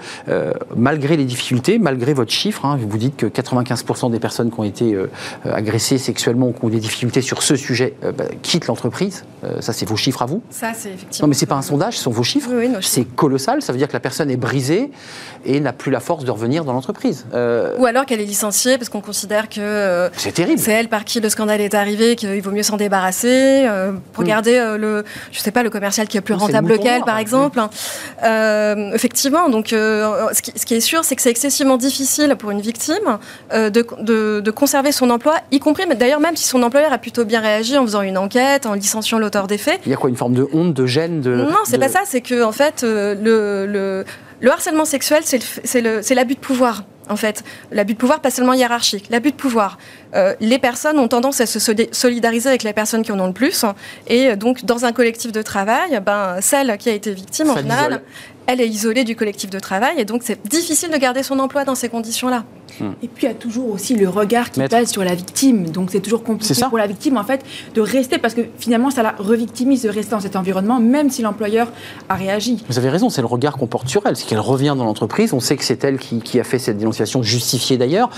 Speaker 1: malgré les difficultés, malgré votre chiffre, hein, vous dites que 95% des personnes qui ont été agressées sexuellement ou qui ont des difficultés sur ce sujet bah, quittent l'entreprise Ça, c'est vos chiffres à vous
Speaker 5: Ça, c'est effectivement.
Speaker 1: Non, mais c'est pas un sondage, ce sont vos chiffres. c'est colossal. Ça veut dire que la personne est brisée et n'a plus la force de revenir dans l'entreprise.
Speaker 5: Euh, Ou alors qu'elle est licenciée parce qu'on considère que euh,
Speaker 1: c'est terrible.
Speaker 5: C'est elle par qui le scandale est arrivé, qu'il vaut mieux s'en débarrasser. Euh, pour mm. le, je sais pas, le commercial qui est plus rentable qu'elle, par exemple. effectivement. Donc, ce qui, est sûr, c'est que c'est excessivement difficile pour une victime de, de, conserver son emploi, y compris, d'ailleurs, même si son employeur a plutôt bien réagi en faisant une enquête, en licenciant l'auteur des faits.
Speaker 1: Il y a quoi, une forme de honte, de gêne, de
Speaker 5: non, c'est pas ça. C'est que en fait, le, le le harcèlement sexuel, c'est l'abus de pouvoir en fait. L'abus de pouvoir, pas seulement hiérarchique, l'abus de pouvoir. Euh, les personnes ont tendance à se solidariser avec les personnes qui en ont le plus. Et donc, dans un collectif de travail, ben, celle qui a été victime, en général, elle est isolée du collectif de travail. Et donc, c'est difficile de garder son emploi dans ces conditions-là.
Speaker 6: Hmm. Et puis il y a toujours aussi le regard qui passe sur la victime. Donc c'est toujours compliqué pour la victime en fait de rester parce que finalement ça la revictimise de rester dans cet environnement même si l'employeur a réagi.
Speaker 1: Vous avez raison, c'est le regard qu'on porte sur elle, c'est qu'elle revient dans l'entreprise. On sait que c'est elle qui, a fait cette dénonciation justifiée d'ailleurs,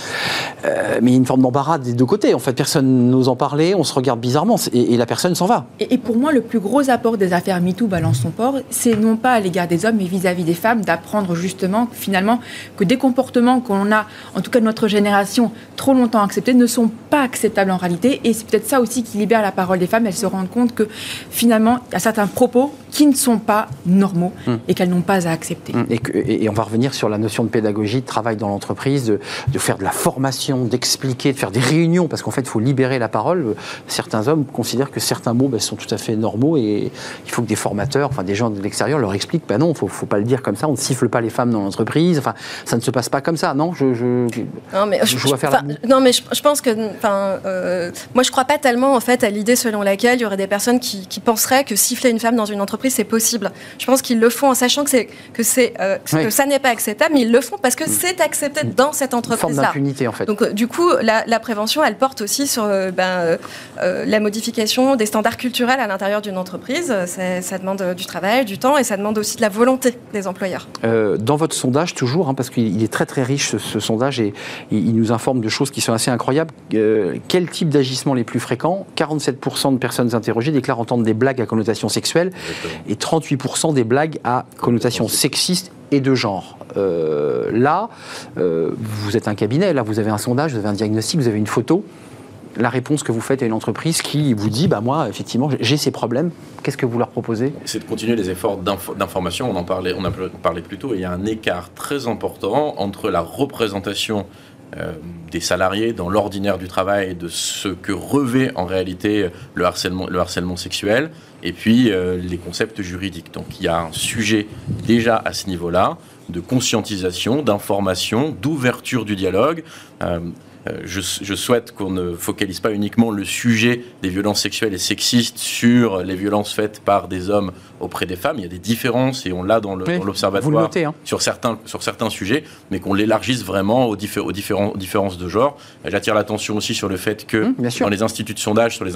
Speaker 1: euh, mais il y a une forme d'embarras des deux côtés. En fait, personne n'ose en parler, on se regarde bizarrement et, la personne s'en va.
Speaker 6: Et, pour moi, le plus gros apport des affaires MeToo balance son port, c'est non pas à l'égard des hommes mais vis-à-vis des femmes d'apprendre justement finalement que des comportements qu'on a en tout cas notre génération, trop longtemps acceptés, ne sont pas acceptables en réalité. Et c'est peut-être ça aussi qui libère la parole des femmes. Elles se rendent compte que finalement, il y a certains propos qui ne sont pas normaux hmm. et qu'elles n'ont pas à accepter. Hmm.
Speaker 1: Et, on va revenir sur la notion de pédagogie, de travail dans l'entreprise, de, faire de la formation, d'expliquer, de faire des réunions, parce qu'en fait, il faut libérer la parole. Certains hommes considèrent que certains mots ben, sont tout à fait normaux et il faut que des formateurs, enfin des gens de l'extérieur leur expliquent, ben non, il ne faut, pas le dire comme ça, on ne siffle pas les femmes dans l'entreprise, enfin, ça ne se passe pas comme ça, non je,
Speaker 5: non, mais je, faire non, mais je, pense que, euh, moi, je crois pas tellement en fait à l'idée selon laquelle il y aurait des personnes qui, penseraient que siffler une femme dans une entreprise c'est possible. Je pense qu'ils le font en sachant que c'est que c'est euh, que ça n'est pas acceptable, mais ils le font parce que mm. c'est accepté dans cette entreprise-là.
Speaker 1: d'impunité en fait.
Speaker 5: Donc, euh, du coup, la, prévention, elle porte aussi sur ben, la modification des standards culturels à l'intérieur d'une entreprise. Ça demande du travail, du temps, et ça demande aussi de la volonté des employeurs.
Speaker 1: dans votre sondage, toujours, hein, parce qu'il est très très riche ce, ce sondage et il nous informe de choses qui sont assez incroyables. Euh, quel type d'agissement les plus fréquents? 47% de personnes interrogées déclarent entendre des blagues à connotation sexuelle et 38% des blagues à connotation sexiste et de genre. Euh, là, euh, vous êtes un cabinet, là vous avez un sondage, vous avez un diagnostic, vous avez une photo la réponse que vous faites à une entreprise qui vous dit bah moi effectivement j'ai ces problèmes qu'est-ce que vous leur proposez?
Speaker 7: C'est de continuer les efforts d'information on en parlait on a parlé plus tôt il y a un écart très important entre la représentation euh, des salariés dans l'ordinaire du travail de ce que revêt en réalité le harcèlement, le harcèlement sexuel et puis euh, les concepts juridiques. Donc il y a un sujet déjà à ce niveau-là de conscientisation, d'information, d'ouverture du dialogue. Euh, euh, je, souhaite qu'on ne focalise pas uniquement le sujet des violences sexuelles et sexistes sur les violences faites par des hommes auprès des femmes. Il y a des différences et on l'a dans l'observatoire hein. sur, certains, sur certains sujets, mais qu'on l'élargisse vraiment aux, aux, différents, différences de genre. J'attire l'attention aussi sur le fait que hum, dans les instituts de sondage, sur les,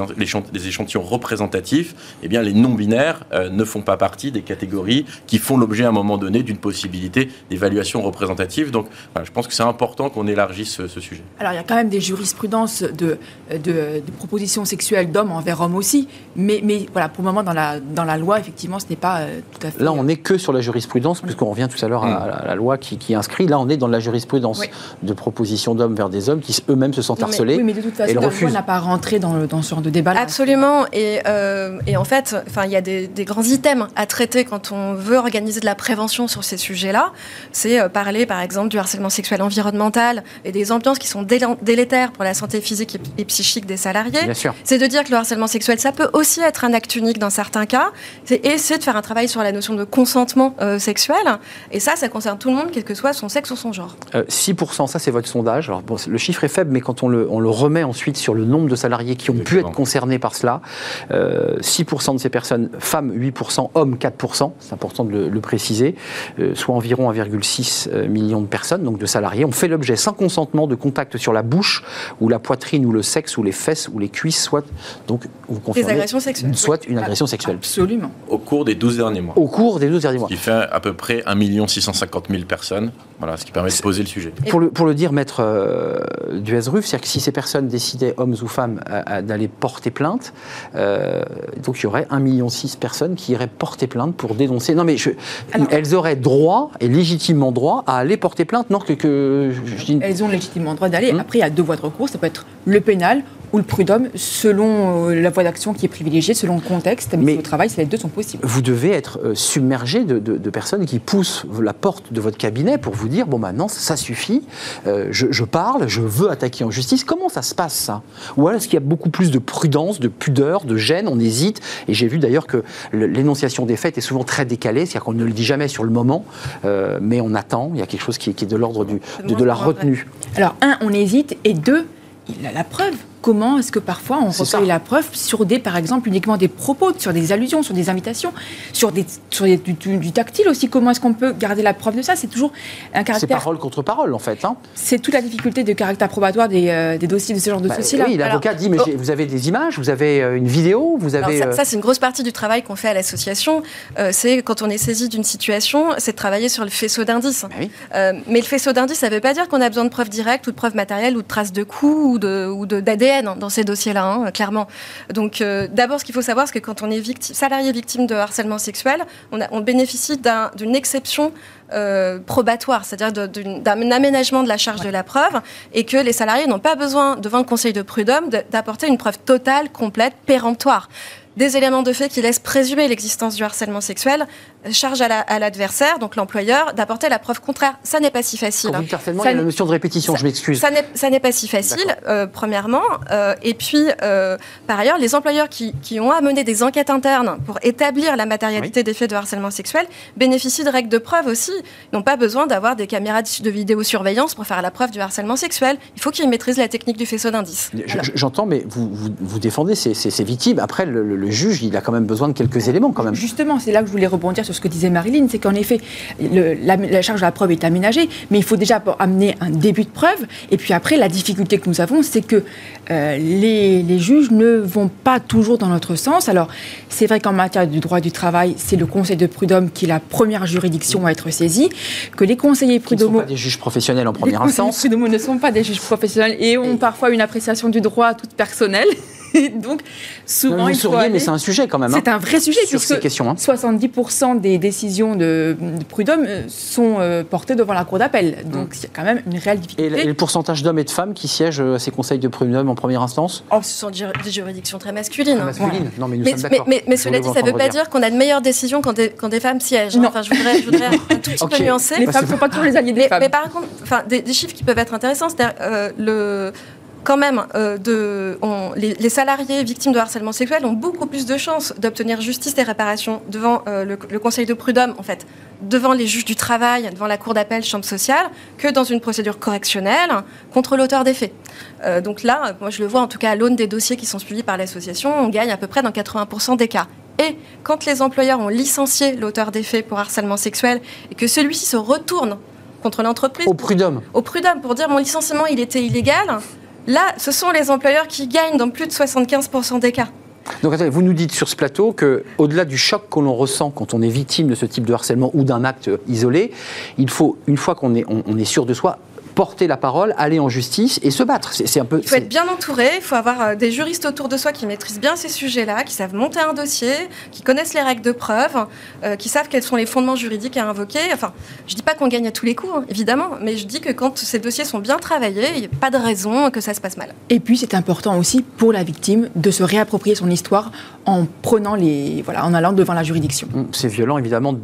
Speaker 7: les, échantillons représentatifs, eh bien, les non-binaires euh, ne font pas partie des catégories qui font l'objet à un moment donné d'une possibilité d'évaluation représentative. Donc je pense que c'est important qu'on élargisse ce, ce sujet.
Speaker 6: Alors, a quand même des jurisprudences de, de, de propositions sexuelles d'hommes envers hommes aussi. Mais, mais voilà, pour le moment, dans la, dans la loi, effectivement, ce n'est pas euh, tout à fait.
Speaker 1: Là, on n'est que sur la jurisprudence, puisqu'on revient tout à l'heure à, à la loi qui, qui inscrit. Là, on est dans la jurisprudence
Speaker 6: Oui.
Speaker 1: de propositions d'hommes vers des hommes qui eux-mêmes se sentent
Speaker 5: Non, mais-
Speaker 1: harcelés.
Speaker 6: Oui, mais de toute façon,
Speaker 1: le
Speaker 6: la loi n'a pas rentré dans, le, dans ce genre de débat. là.
Speaker 5: Absolument. Et, euh, et en fait, enfin, il y a des, des grands items à traiter quand on veut organiser de la prévention sur ces sujets-là. C'est euh, parler, par exemple, du harcèlement sexuel environnemental et des ambiances qui sont déla- délétères pour la santé physique et, psychique des salariés. C'est de dire que le harcèlement sexuel, ça peut aussi être un acte unique dans certains cas. C'est- Et c'est de faire un travail sur la notion de consentement euh, sexuel. Et ça, ça concerne tout le monde, quel que soit son sexe ou son genre.
Speaker 1: Euh, 6%, ça c'est votre sondage. Alors, bon, le chiffre est faible, mais quand on le, on le remet ensuite sur le nombre de salariés qui ont pu être concernés par cela, euh, 6% de ces personnes, femmes 8%, hommes 4%, c'est important de le, le préciser, euh, soit environ 1,6 euh, million de personnes, donc de salariés, ont fait l'objet sans consentement de contacts sur la bouche, ou la poitrine, ou le sexe, ou les fesses, ou les cuisses, soit, donc vous
Speaker 5: Des agressions sexuelles.
Speaker 1: soit une agression sexuelle.
Speaker 6: Absolument.
Speaker 7: Au cours des 12 derniers mois.
Speaker 1: Au cours des 12 derniers mois.
Speaker 7: Ce qui fait à peu près 1 650 000 personnes. Voilà, ce qui permet de poser le sujet.
Speaker 5: Et-
Speaker 1: Pour le, pour le dire, maître euh, Duez-Ruf, c'est-à-dire que si ces personnes décidaient, hommes ou femmes, d'aller porter plainte, euh, donc il y aurait 1,6 million de personnes qui iraient porter plainte pour dénoncer. Non, mais je-
Speaker 6: Alors-
Speaker 1: elles auraient droit, et légitimement droit, à aller porter plainte. Non, que. que je, je dis-
Speaker 6: Elles ont légitimement droit d'aller. Après, il y a deux voies de recours. Ça peut être le pénal ou le prud'homme, selon euh, la voie d'action qui est privilégiée, selon le contexte. Mais,
Speaker 1: Mais-
Speaker 6: au travail, les deux sont possibles.
Speaker 1: vous devez être euh, submergé de, de- de personnes qui poussent la porte de votre cabinet pour vous dire bon maintenant ça suffit, euh, je, je parle, je veux attaquer en justice. Comment ça se passe ça? Ou alors est-ce qu'il y a beaucoup plus de prudence, de pudeur, de gêne? On hésite. Et j'ai vu d'ailleurs que l'énonciation des faits est souvent très décalée, c'est-à-dire qu'on ne le dit jamais sur le moment, euh, mais on attend. Il y a quelque chose qui est, qui est de l'ordre de, de la retenue.
Speaker 6: Alors, un, on hésite, et deux, il a la preuve. Comment est-ce que parfois on
Speaker 1: C'est
Speaker 6: recueille
Speaker 1: ça.
Speaker 6: la preuve sur des, par exemple, uniquement des propos, sur des allusions, sur des invitations, sur, des, sur des- du, du- du tactile aussi Comment est-ce qu'on peut garder la preuve de ça? C'est toujours un
Speaker 1: C'est
Speaker 6: caractère.
Speaker 1: parole contre parole en fait. hein.
Speaker 6: C'est toute la difficulté de caractère probatoire des, euh, des dossiers de ce genre de
Speaker 1: Bah,
Speaker 6: dossiers-là.
Speaker 1: oui, l'avocat dit mais
Speaker 5: oh.
Speaker 1: vous avez des images, vous avez euh, une vidéo, vous
Speaker 5: Alors
Speaker 1: avez.
Speaker 5: ça,
Speaker 1: euh,
Speaker 5: ça, c'est une grosse partie du travail qu'on fait à l'association. Euh, c'est quand on est saisi d'une situation, c'est de travailler sur le faisceau d'indices.
Speaker 1: bah oui.
Speaker 5: Euh, mais le faisceau d'indices, ça ne veut pas dire qu'on a besoin de preuves directes ou de preuves matérielles ou de traces de coups ou de ou de- d'ADN dans ces dossiers-là, hein, clairement. Donc euh, d'abord, ce qu'il faut savoir, c'est que quand on est salarié victime de harcèlement sexuel, on, bénéficie d'un- d'une exception euh, probatoire, c'est-à-dire d'un aménagement de la charge de la preuve, et que les salariés n'ont pas besoin, devant le Conseil de prud'homme, d'apporter une preuve totale, complète, péremptoire. Des éléments de fait qui laissent présumer l'existence du harcèlement sexuel, charge à la- à l'adversaire, donc l'employeur, d'apporter la preuve contraire. Ça n'est pas si facile.
Speaker 1: Quand
Speaker 5: Ça
Speaker 1: il y a la notion de répétition,
Speaker 5: ça-
Speaker 1: je m'excuse.
Speaker 5: Ça n'est, pas si facile, euh, premièrement. Euh, et puis, euh, par ailleurs, les employeurs qui, qui ont à mener des enquêtes internes pour établir la matérialité des faits de harcèlement sexuel bénéficient de règles de preuve aussi. Ils n'ont pas besoin d'avoir des caméras de, vidéosurveillance pour faire la preuve du harcèlement sexuel. Il faut qu'ils maîtrisent la technique du faisceau d'indices.
Speaker 1: Je- je- J'entends, mais vous, vous, vous défendez ces, ces- ces victimes. Après, le, le- le juge, il a quand même besoin de quelques éléments, quand même.
Speaker 6: Justement, c'est là que je voulais rebondir sur ce que disait Marilyn, c'est qu'en effet, le- la, la charge de la preuve est aménagée, mais il faut déjà amener un début de preuve. Et puis après, la difficulté que nous avons, c'est que euh, les, les juges ne vont pas toujours dans notre sens. Alors, c'est vrai qu'en matière du droit du travail, c'est le Conseil de prud'homme qui est la première juridiction à être saisie, que les conseillers
Speaker 1: Qui ne sont
Speaker 6: prud'homaux
Speaker 1: pas des juges professionnels en première
Speaker 6: les conseillers
Speaker 1: instance.
Speaker 6: prud'homaux ne sont pas des juges professionnels et ont parfois une appréciation du droit toute personnelle. [laughs] Donc, souvent,
Speaker 1: vous
Speaker 6: il faut
Speaker 1: souriez,
Speaker 6: aller-
Speaker 1: mais c'est un sujet quand même. hein,
Speaker 6: c'est un vrai sujet,
Speaker 1: sur
Speaker 6: puisque
Speaker 1: ces questions. hein.
Speaker 6: 70% des décisions de, de prud'homme euh, sont euh, portées devant la cour d'appel. Donc, il y a quand même une réelle difficulté.
Speaker 1: et le pourcentage d'hommes et de femmes qui siègent à ces conseils de prud'homme en première instance?
Speaker 5: Oh, ce sont des juridictions très masculines. hein.
Speaker 1: Masculine Non, mais nous
Speaker 5: Mais,
Speaker 1: sommes
Speaker 5: mais,
Speaker 1: d'accord.
Speaker 5: mais- cela dit, ça ne veut pas dire qu'on a de meilleures décisions quand des, quand des femmes siègent. hein.
Speaker 6: Non.
Speaker 5: Enfin, je voudrais, je voudrais un tout petit [laughs] peu nuancer.
Speaker 6: les femmes ne sont pas toujours les alliés des
Speaker 5: Mais,
Speaker 6: femmes.
Speaker 5: mais par contre, enfin, des, des chiffres qui peuvent être intéressants, c'est-à-dire euh, le, quand même, euh, de, on- les, les salariés victimes de harcèlement sexuel ont beaucoup plus de chances d'obtenir justice et réparation devant euh, le, le Conseil de prud'homme, en fait, devant les juges du travail, devant la Cour d'appel, chambre sociale, que dans une procédure correctionnelle contre l'auteur des faits. Euh, donc là, moi je le vois en tout cas à l'aune des dossiers qui sont suivis par l'association, on gagne à peu près dans 80% des cas. Et quand les employeurs ont licencié l'auteur des faits pour harcèlement sexuel et que celui-ci se retourne contre l'entreprise
Speaker 1: Au prud'homme.
Speaker 5: au prud'homme pour dire mon licenciement il était illégal, là ce sont les employeurs qui gagnent dans plus de 75% des cas.
Speaker 1: Donc attendez, vous nous dites sur ce plateau que, au-delà du choc que l'on ressent quand on est victime de ce type de harcèlement ou d'un acte isolé, il faut, une fois qu'on est, sûr de soi, porter la parole, aller en justice et se battre. C'est un peu.
Speaker 5: Il faut être bien entouré, il faut avoir euh, des juristes autour de soi qui maîtrisent bien ces sujets-là, qui savent monter un dossier, qui connaissent les règles de preuve, euh, qui savent quels sont les fondements juridiques à invoquer. Enfin, je dis pas qu'on gagne à tous les coups, hein, évidemment, mais je dis que quand ces dossiers sont bien travaillés, il n'y a pas de raison que ça se passe mal.
Speaker 6: Et puis c'est important aussi pour la victime de se réapproprier son histoire en prenant les, voilà, en allant devant la juridiction.
Speaker 1: Hum, C'est violent évidemment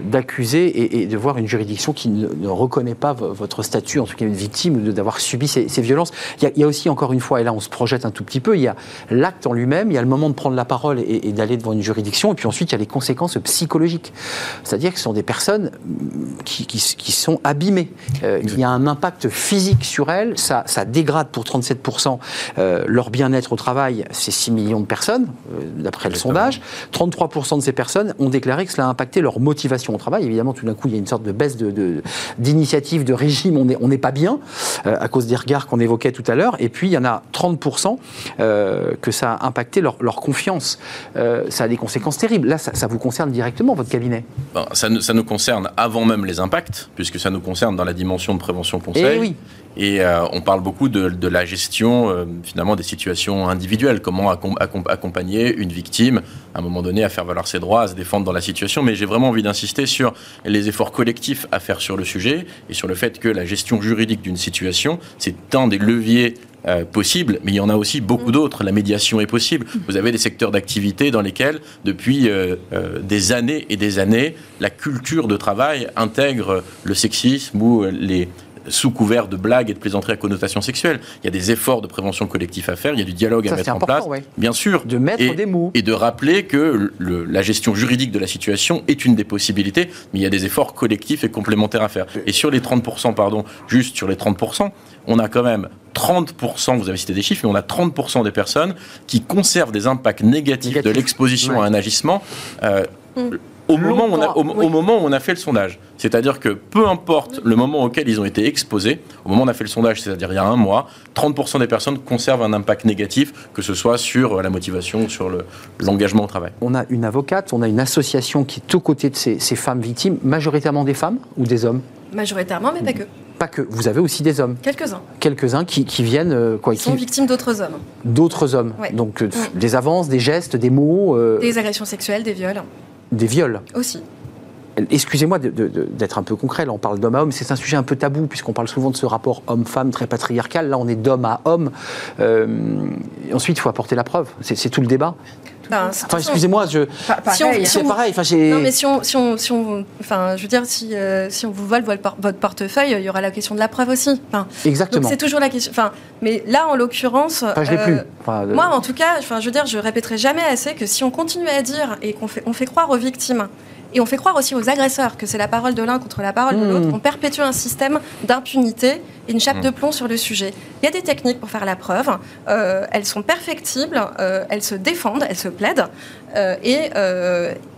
Speaker 1: d'accuser de, de, et, et, de voir une juridiction qui ne, ne, reconnaît pas votre statut, en tout cas une victime, ou d'avoir subi ces, ces violences. Il y, a, il y, a, aussi encore une fois, et là on se projette un tout petit peu, il y a l'acte en lui-même, il y a le moment de prendre la parole et, et d'aller devant une juridiction, et puis ensuite il y a les conséquences psychologiques. C'est-à-dire que ce sont des personnes qui, qui, qui sont abîmées. Euh, il y a un impact physique sur elles, ça, ça dégrade pour 37% euh, leur bien-être au travail, c'est 6 millions de personnes, euh, d'après le sondage. 33% de ces personnes ont déclaré que cela a impacté leur motivation au travail. Évidemment, tout d'un coup, il y a une sorte de baisse d'initiative, de, de, de, régime, on n'est pas bien, euh, à cause des regards qu'on évoquait tout à l'heure. Et puis, il y en a 30% euh, que ça a impacté leur, leur confiance. Euh, ça a des conséquences terribles. Là, ça, ça, vous concerne directement, votre cabinet
Speaker 7: bon, ça, ça, nous concerne avant même les impacts, puisque ça nous concerne dans la dimension de prévention-conseil.
Speaker 1: Et oui.
Speaker 7: Et euh, on parle beaucoup de, la gestion euh, finalement des situations individuelles, comment accompagner une victime à un moment donné à faire valoir ses droits, à se défendre dans la situation. Mais j'ai vraiment envie d'insister sur les efforts collectifs à faire sur le sujet et sur le fait que la gestion juridique d'une situation, c'est un des leviers euh, possible, mais il y en a aussi beaucoup d'autres. La médiation est possible. Vous avez des secteurs d'activité dans lesquels, depuis euh, des années et des années, la culture de travail intègre le sexisme ou les sous couvert de blagues et de plaisanteries à connotation sexuelle. Il y a des efforts de prévention collectif à faire, il y a du dialogue
Speaker 1: Ça,
Speaker 7: à mettre en place,
Speaker 1: ouais.
Speaker 7: bien sûr.
Speaker 1: De mettre
Speaker 7: et,
Speaker 1: des mots.
Speaker 7: Et de rappeler que le, la gestion juridique de la situation est une des possibilités, mais il y a des efforts collectifs et complémentaires à faire. Et sur les 30%, pardon, juste sur les 30%, on a quand même 30%, vous avez cité des chiffres, mais on a 30% des personnes qui conservent des impacts négatifs Négatif. de l'exposition ouais. à un agissement. Euh, mmh au moment, où on a, au, oui. au moment où on a fait le sondage. C'est-à-dire que peu importe le moment auquel ils ont été exposés, au moment où on a fait le sondage, c'est-à-dire il y a un mois, 30% des personnes conservent un impact négatif, que ce soit sur la motivation, sur l'engagement le, au travail.
Speaker 1: On a une avocate, on a une association qui est aux côtés de ces, ces femmes victimes, majoritairement des femmes ou des hommes?
Speaker 5: Majoritairement, mais pas que.
Speaker 1: Pas que. Vous avez aussi des hommes.
Speaker 5: Quelques-uns.
Speaker 1: Quelques-uns qui, qui, viennent. Euh, quoi,
Speaker 5: qui sont victimes d'autres hommes.
Speaker 1: D'autres hommes.
Speaker 5: Ouais.
Speaker 1: Donc euh, des avances, des gestes, des mots.
Speaker 5: Euh... Des agressions sexuelles, des viols.
Speaker 1: Des viols.
Speaker 5: Aussi.
Speaker 1: Excusez-moi d'être un peu concret, là on parle d'homme à homme, c'est un sujet un peu tabou puisqu'on parle souvent de ce rapport homme-femme très patriarcal, là on est d'homme à homme. Euh, ensuite il faut apporter la preuve, c'est tout le débat.
Speaker 5: Ben,
Speaker 1: enfin, excusez-moi, je.
Speaker 5: Si on, si on,
Speaker 1: pareil. Enfin,
Speaker 5: non, mais si on, si on, si on, enfin, je veux dire, si, euh, si on vous vole votre, votre, portefeuille, il y aura la question de la preuve aussi. Enfin,
Speaker 1: Exactement.
Speaker 5: C'est toujours la question. Enfin, mais là, en l'occurrence,
Speaker 1: enfin, je l'ai euh, plus. Enfin,
Speaker 5: de... Moi, en tout cas, enfin, je veux dire, je répéterai jamais assez que si on continue à dire et qu'on fait, on fait croire aux victimes et on fait croire aussi aux agresseurs que c'est la parole de l'un contre la parole de l'autre.
Speaker 1: Hmm.
Speaker 5: On perpétue un système d'impunité et une chape
Speaker 7: Mmh.
Speaker 5: de plomb sur le sujet. Il y a des techniques pour faire la preuve. Euh, elles sont perfectibles. Euh, elles se défendent. Elles se plaident. Euh, et,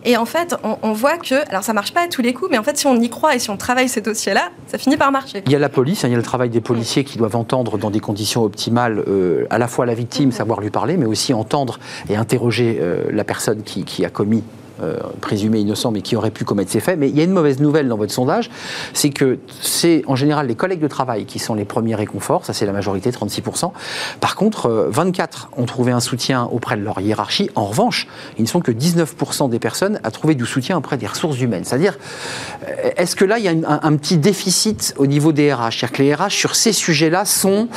Speaker 5: et, en fait, on, on, voit que, alors ça marche pas à tous les coups, mais en fait, si on y croit et si on travaille ces dossiers-là, ça finit par marcher.
Speaker 1: Il y a la police, hein, il y a le travail des policiers qui doivent entendre dans des conditions optimales à la fois la victime, mmh. savoir lui parler, mais aussi entendre et interroger la personne qui, qui a commis euh, présumé innocent mais qui aurait pu commettre ces faits. Mais il y a une mauvaise nouvelle dans votre sondage, c'est que c'est en général les collègues de travail qui sont les premiers réconforts, ça c'est la majorité, 36%. Par contre, euh, 24 ont trouvé un soutien auprès de leur hiérarchie. En revanche, ils ne sont que 19% des personnes à trouver du soutien auprès des ressources humaines. C'est-à-dire, euh, est-ce que là il y a un, un petit déficit au niveau des RH C'est-à-dire que les RH sur ces sujets-là sont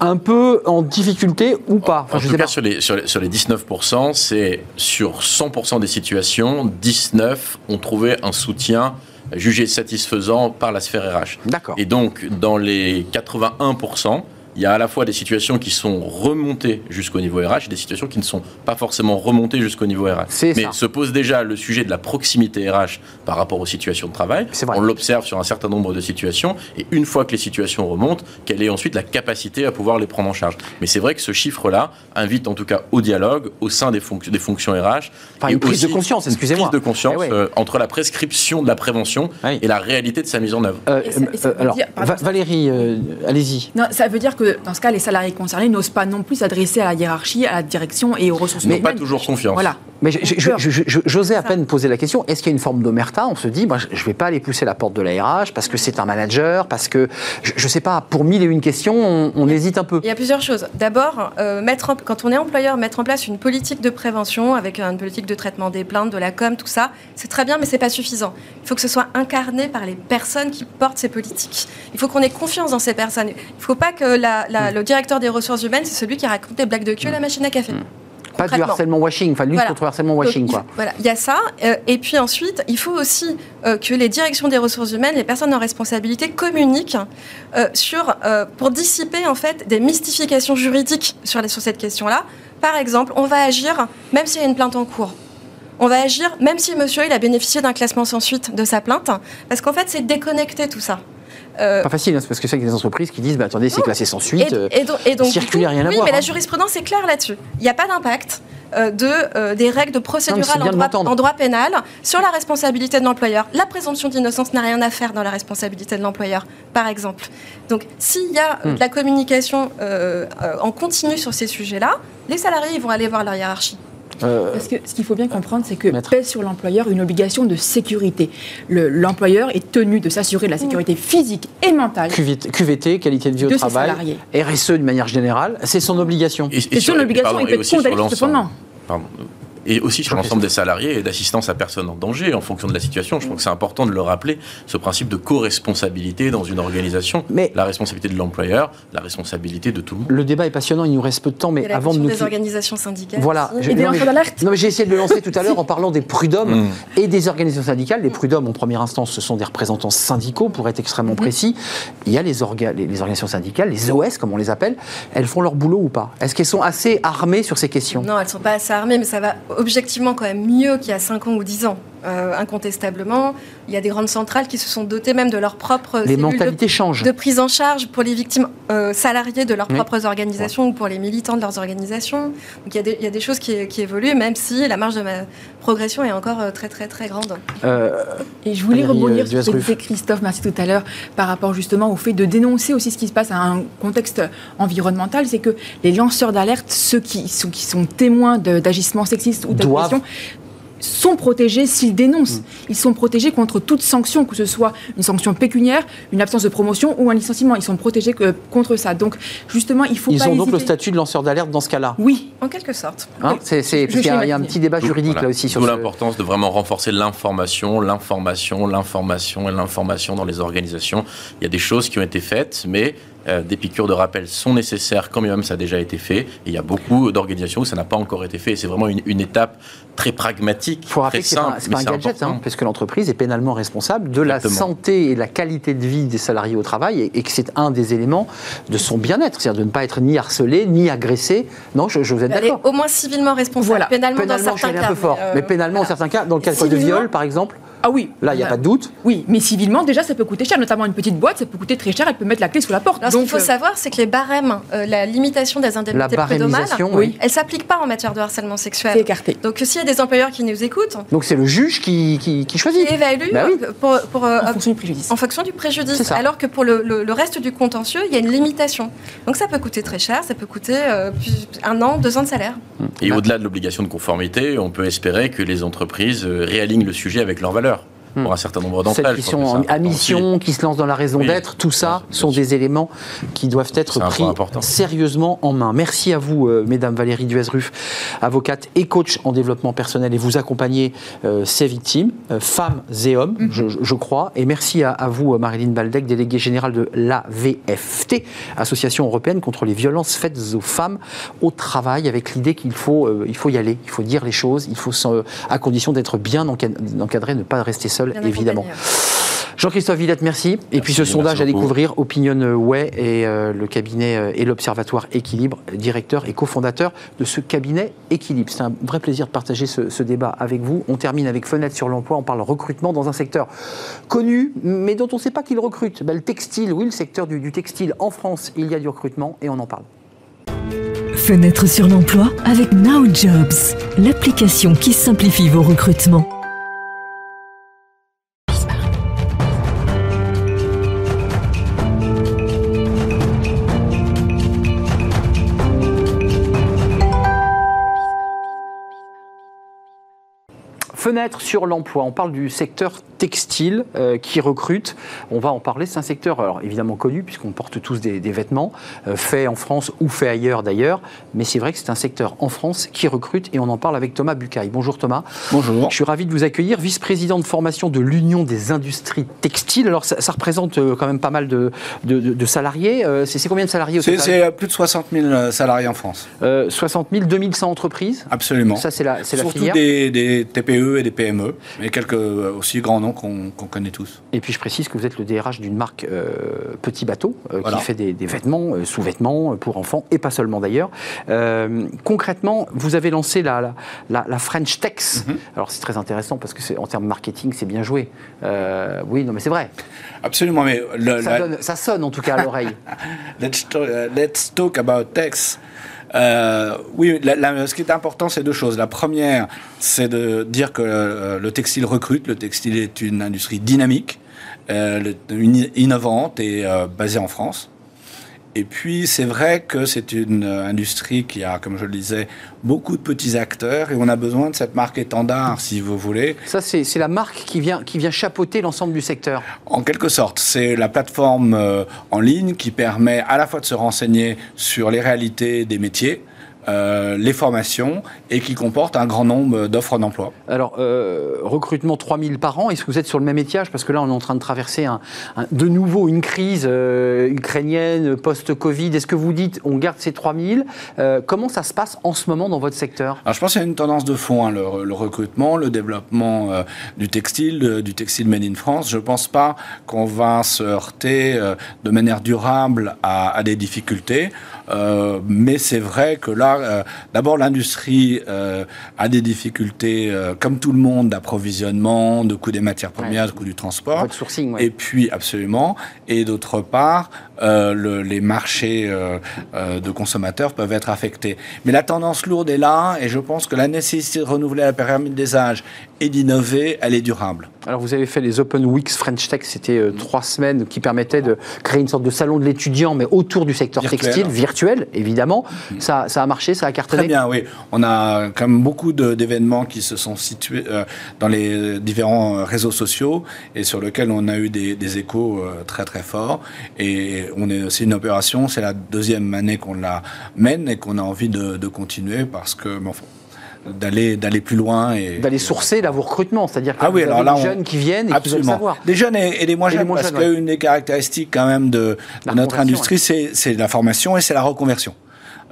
Speaker 1: un peu en difficulté ou pas
Speaker 7: enfin, En tout cas, sur les, sur, les, sur les 19%, c'est sur 100% des situations, 19 ont trouvé un soutien jugé satisfaisant par la sphère RH.
Speaker 1: D'accord.
Speaker 7: Et donc, dans les 81%, il y a à la fois des situations qui sont remontées jusqu'au niveau RH et des situations qui ne sont pas forcément remontées jusqu'au niveau RH. Mais
Speaker 1: ça.
Speaker 7: se pose déjà le sujet de la proximité RH par rapport aux situations de travail. On l'observe sur un certain nombre de situations et une fois que les situations remontent, quelle est ensuite la capacité à pouvoir les prendre en charge. Mais c'est vrai que ce chiffre-là invite en tout cas au dialogue au sein des, fonc des fonctions RH.
Speaker 1: Enfin, une prise de conscience, excusez-moi.
Speaker 7: Prise de conscience eh ouais. euh, entre la prescription de la prévention oui. et la réalité de sa mise en œuvre.
Speaker 1: Euh, ça, ça alors, dire, pardon, Valérie, euh, allez-y.
Speaker 6: Non, ça veut dire que que dans ce cas, les salariés concernés n'osent pas non plus s'adresser à la hiérarchie, à la direction et aux ressources
Speaker 7: Mais
Speaker 6: humaines.
Speaker 7: pas toujours confiance.
Speaker 6: Voilà.
Speaker 1: Mais j'osais à peine poser la question, est-ce qu'il y a une forme d'omerta? On se dit, moi, je ne vais pas aller pousser la porte de la RH parce que c'est un manager, parce que, je ne sais pas, pour mille et une questions, on, on hésite un peu.
Speaker 5: Il y a plusieurs choses. D'abord, euh, mettre en- quand on est employeur, mettre en place une politique de prévention avec une politique de traitement des plaintes, de la com, tout ça, c'est très bien, mais c'est pas suffisant. Il faut que ce soit incarné par les personnes qui portent ces politiques. Il faut qu'on ait confiance dans ces personnes. Il ne faut pas que la- la- le directeur des ressources humaines, c'est celui qui raconte des blagues de cul à la machine à café.
Speaker 1: Pas du harcèlement washing, enfin lutte
Speaker 5: Voilà.
Speaker 1: contre le harcèlement washing, quoi.
Speaker 5: Voilà, il y a ça. Euh, et puis ensuite, il faut aussi euh, que les directions des ressources humaines, les personnes en responsabilité communiquent euh, sur, pour dissiper en fait des mystifications juridiques sur, les- sur cette question-là. Par exemple, on va agir même s'il y a une plainte en cours. On va agir même si monsieur il a bénéficié d'un classement sans suite de sa plainte, parce qu'en fait c'est déconnecté tout ça. Euh,
Speaker 1: Pas facile, hein, parce que c'est qu'il y a des entreprises qui disent, bah, attendez, c'est classé sans suite.
Speaker 5: et, et donc, et coup,
Speaker 1: rien à
Speaker 5: oui,
Speaker 1: voir,
Speaker 5: mais
Speaker 1: hein.
Speaker 5: la jurisprudence est claire là-dessus. Il n'y a pas d'impact euh, de, euh, des règles de
Speaker 1: bien
Speaker 5: en droit,
Speaker 1: l'entendre.
Speaker 5: en droit pénal sur la responsabilité de l'employeur. La présomption d'innocence n'a rien à faire dans la responsabilité de l'employeur, par exemple. Donc, s'il y a
Speaker 1: Hmm.
Speaker 5: de la communication euh, en continu sur ces sujets-là, les salariés ils vont aller voir leur hiérarchie.
Speaker 1: Euh,
Speaker 6: Parce que ce qu'il faut bien comprendre, c'est que
Speaker 1: Maître.
Speaker 6: pèse sur l'employeur une obligation de sécurité. Le- L'employeur est tenu de s'assurer de la sécurité physique et mentale
Speaker 1: QVT, QVT, qualité de vie au
Speaker 6: de
Speaker 1: travail. RSE d'une manière générale, c'est son obligation.
Speaker 6: C'est
Speaker 7: sur-
Speaker 6: son
Speaker 7: et
Speaker 6: obligation,
Speaker 7: et
Speaker 6: peut être condamné sur ce
Speaker 7: l'ensemble.
Speaker 6: fondement.
Speaker 7: Pardon. Et aussi sur l'ensemble des salariés et d'assistance à personne en danger en fonction de la situation. Je trouve que c'est important de le rappeler, ce principe de co-responsabilité dans une organisation.
Speaker 1: Mais-
Speaker 7: la responsabilité de l'employeur, la responsabilité de tout le monde.
Speaker 1: Le débat est passionnant, il nous reste peu de temps, mais avant de nous...
Speaker 5: des organisations syndicales.
Speaker 1: Voilà. Je-
Speaker 6: Et des
Speaker 1: non, mais
Speaker 6: lanceurs
Speaker 1: je-
Speaker 6: d'alerte
Speaker 1: Non, mais j'ai essayé de le lancer tout à l'heure en [laughs] parlant des prud'hommes
Speaker 7: Mm.
Speaker 1: et des organisations syndicales. Les prud'hommes, en première instance, ce sont des représentants syndicaux, pour être extrêmement précis. Il y a les, orga- les, les organisations syndicales, les OS, comme on les appelle. Elles font leur boulot ou pas? Est-ce qu'elles sont assez armées sur ces questions?
Speaker 5: Non, elles ne sont pas assez armées, mais ça va objectivement quand même mieux qu'il y a 5 ans ou 10 ans. Euh, incontestablement, il y a des grandes centrales qui se sont dotées même de leurs propres
Speaker 1: Les
Speaker 5: cellules de-
Speaker 1: mentalités changent.
Speaker 5: de prise en charge pour les victimes euh, salariées de leurs
Speaker 1: Oui.
Speaker 5: propres organisations ou pour les militants de leurs organisations. Donc il y a des, il y a des choses qui, qui évoluent, même si la marge de ma progression est encore euh, très très très grande.
Speaker 1: Euh,
Speaker 6: Et je voulais
Speaker 1: Valérie,
Speaker 6: rebondir
Speaker 1: euh,
Speaker 6: sur ce que disait Christophe, merci tout à l'heure, par rapport justement au fait de dénoncer aussi ce qui se passe à un contexte environnemental, c'est que les lanceurs d'alerte, ceux qui sont, qui sont témoins d'agissements sexistes ou
Speaker 1: Doivent.
Speaker 6: d'agressions, sont protégés s'ils
Speaker 1: Mm.
Speaker 6: dénoncent. Ils sont protégés contre toute sanction, que ce soit une sanction pécuniaire, une absence de promotion ou un licenciement. Ils sont protégés que- contre ça. Donc, justement, il faut
Speaker 1: ils
Speaker 6: pas
Speaker 1: ont donc le statut de lanceur d'alerte dans ce cas-là.
Speaker 6: Oui,
Speaker 5: En quelque sorte.
Speaker 1: Hein
Speaker 6: Oui.
Speaker 1: c'est, c'est-
Speaker 6: Je
Speaker 1: parce qu'il y a,
Speaker 6: l'ai
Speaker 1: il y a un petit débat juridique
Speaker 7: Voilà.
Speaker 1: là aussi sur
Speaker 7: D'où
Speaker 1: ce-
Speaker 7: l'importance de vraiment renforcer l'information, l'information, l'information et l'information dans les organisations. Il y a des choses qui ont été faites, mais euh, des piqûres de rappel sont nécessaires quand même ça a déjà été fait. Et il y a beaucoup d'organisations où ça n'a pas encore été fait. C'est vraiment une, une étape très pragmatique,
Speaker 1: Il faut rappeler
Speaker 7: très
Speaker 1: que c'est pas, un gadget, hein, parce que l'entreprise est pénalement responsable de la santé et de la qualité de vie des salariés au travail et, et que c'est un des éléments de son bien-être, c'est-à-dire de ne pas être ni harcelé, ni agressé. Non, je, je vous
Speaker 5: est
Speaker 1: d'accord.
Speaker 5: au moins civilement responsable.
Speaker 6: Voilà.
Speaker 5: Pénalement,
Speaker 1: Pénalement,
Speaker 5: dans certains
Speaker 1: un
Speaker 5: cas.
Speaker 1: peu fort,
Speaker 5: euh,
Speaker 1: mais pénalement,
Speaker 5: voilà.
Speaker 1: dans certains cas, dans le cas de viol, par exemple,
Speaker 6: ah oui.
Speaker 1: là, il n'y a
Speaker 6: Là-
Speaker 1: pas de doute.
Speaker 6: Oui, mais civilement, déjà, ça peut coûter cher, notamment une petite boîte, ça peut coûter très cher, elle peut mettre la clé sous la porte.
Speaker 5: Alors, ce qu'il
Speaker 6: Donc,
Speaker 5: faut
Speaker 6: euh,
Speaker 5: savoir, c'est que les barèmes, euh, la limitation des indemnités prud'homales,
Speaker 6: oui.
Speaker 5: elle s'applique pas en matière de harcèlement
Speaker 6: c'est
Speaker 5: sexuel.
Speaker 6: écarté.
Speaker 5: Donc, s'il y a des employeurs qui nous écoutent,
Speaker 1: Donc c'est le juge qui, qui, qui
Speaker 5: qui
Speaker 1: choisit.
Speaker 5: évaluent
Speaker 1: Bah oui.
Speaker 5: euh, pour, pour, euh,
Speaker 6: En fonction du préjudice.
Speaker 5: en fonction du
Speaker 1: C'est
Speaker 5: préjudice.
Speaker 1: ça.
Speaker 5: Alors que pour le, le- le reste du contentieux, il y a une limitation. Donc, ça peut coûter très cher, ça peut coûter euh, un an, deux ans de salaire.
Speaker 7: Et au-delà de l'obligation de conformité, on peut espérer que les entreprises réalignent le sujet avec leurs valeurs.
Speaker 1: Hmm.
Speaker 7: Pour un certain nombre d'entre
Speaker 1: Celles
Speaker 7: elles.
Speaker 1: qui sont à mission, qui se lancent dans la raison
Speaker 7: Oui.
Speaker 1: d'être, tout ça sont des éléments qui doivent être pris sérieusement en main. Merci à vous, euh, mesdames Valérie Duesruf, avocate et coach en développement personnel, et vous accompagnez euh, ces victimes, euh, femmes et hommes,
Speaker 7: Mhm.
Speaker 1: je, je crois. Et merci à, à vous, euh, Marilyn Baldec, déléguée générale de l'AVFT, Association européenne contre les violences faites aux femmes au travail, avec l'idée qu'il faut, euh, il faut y aller, il faut dire les choses, il faut, à condition d'être bien enca- encadré, ne pas rester seul,
Speaker 5: Bien
Speaker 1: évidemment. Jean-Christophe Villette, merci. Et puis ce sondage à
Speaker 7: beaucoup.
Speaker 1: découvrir, Opinion Way et euh, le cabinet euh, et l'Observatoire Équilibre, directeur et cofondateur de ce cabinet Équilibre. C'est un vrai plaisir de partager ce, ce débat avec vous. On termine avec Fenêtre sur l'emploi. On parle recrutement dans un secteur connu, mais dont on ne sait pas qui le recrute. Ben, le textile, oui, le secteur du, du textile en France, il y a du recrutement et on en parle.
Speaker 2: Fenêtre sur l'emploi avec Now Jobs, l'application qui simplifie vos recrutements.
Speaker 1: Fenêtre sur l'emploi, on parle du secteur textile euh, qui recrute. On va en parler. C'est un secteur alors, évidemment connu puisqu'on porte tous des, vêtements euh, faits en France ou faits ailleurs d'ailleurs. Mais c'est vrai que c'est un secteur en France qui recrute et on en parle avec Thomas Bucaille. Bonjour Thomas.
Speaker 8: Bonjour.
Speaker 1: Je suis ravi de vous accueillir, vice-président de formation de l'Union des industries textiles. Alors ça, représente euh, quand même pas mal de, de, salariés. c'est combien de salariés au
Speaker 8: total? C'est plus de 60 000 salariés en France.
Speaker 1: 60 000, 2100 entreprises?
Speaker 8: Absolument.
Speaker 1: Ça c'est la, la filière.
Speaker 8: Des, des TPE et des PME, mais quelques aussi grands noms qu'on connaît tous.
Speaker 1: Et puis je précise que vous êtes le DRH d'une marque euh, Petit Bateau euh, qui fait des, vêtements, euh, sous-vêtements pour enfants et pas seulement d'ailleurs. concrètement, vous avez lancé la, la, French Tex. Mhm. Alors c'est très intéressant parce que en termes marketing, c'est bien joué. oui, non mais c'est vrai.
Speaker 8: Absolument, mais
Speaker 1: ça, sonne en tout cas à l'oreille. [laughs]
Speaker 8: let's, let's, talk about Tex. Euh, oui, ce qui est important, c'est deux choses. La première, c'est de dire que euh, le textile recrute. Le textile est une industrie dynamique, euh, innovante et basée en France. Et puis, c'est vrai que c'est une industrie qui a, comme je le disais, beaucoup de petits acteurs et on a besoin de cette marque étendard, si vous voulez.
Speaker 1: Ça, c'est la marque qui vient, qui vient chapeauter l'ensemble du secteur
Speaker 8: En quelque sorte. C'est la plateforme euh, en ligne qui permet à la fois de se renseigner sur les réalités des métiers, euh, les formations et qui comporte un grand nombre d'offres d'emploi.
Speaker 1: Alors, euh, recrutement 3000 par an, est-ce que vous êtes sur le même étiage? Parce que là, on est en train de traverser un, de nouveau une crise euh, ukrainienne post-Covid. Est-ce que vous dites on garde ces 3000 Comment ça se passe en ce moment dans votre secteur?
Speaker 8: Alors, Je pense qu'il y a une tendance de fond, hein, le, recrutement, le développement du textile, du textile made in France. Je ne pense pas qu'on va se heurter de manière durable à, à des difficultés. Mais c'est vrai que là, euh, d'abord, l'industrie euh, a des difficultés, euh, comme tout le monde, d'approvisionnement, de coût des matières premières, de coût du transport.
Speaker 1: sourcing,
Speaker 8: Et puis, absolument. Et d'autre part, les marchés de consommateurs peuvent être affectés. Mais la tendance lourde est là, et je pense que la nécessité de renouveler la pyramide des âges et d'innover, elle est durable.
Speaker 1: Alors, vous avez fait les Open Weeks French Tech, c'était trois semaines qui permettaient de créer une sorte de salon de l'étudiant, mais autour du secteur textile, virtuel, évidemment. Mm. Ça, ça a marché ça a cartonné
Speaker 8: Très bien, oui. On a quand même beaucoup d'événements qui se sont situés euh, dans les différents réseaux sociaux et sur lesquels on a eu des, échos euh, très très forts. Et on est aussi une opération, c'est la deuxième année qu'on la mène et qu'on a envie de, continuer parce que d'aller d'aller plus loin et
Speaker 1: d'aller sourcer là vos recrutements, c'est-à-dire que ah oui, alors des jeunes qui viennent et qui veulent savoir.
Speaker 8: Des jeunes et, des moins jeunes, parce qu'une des caractéristiques quand même de, notre industrie, c'est la formation et c'est la reconversion.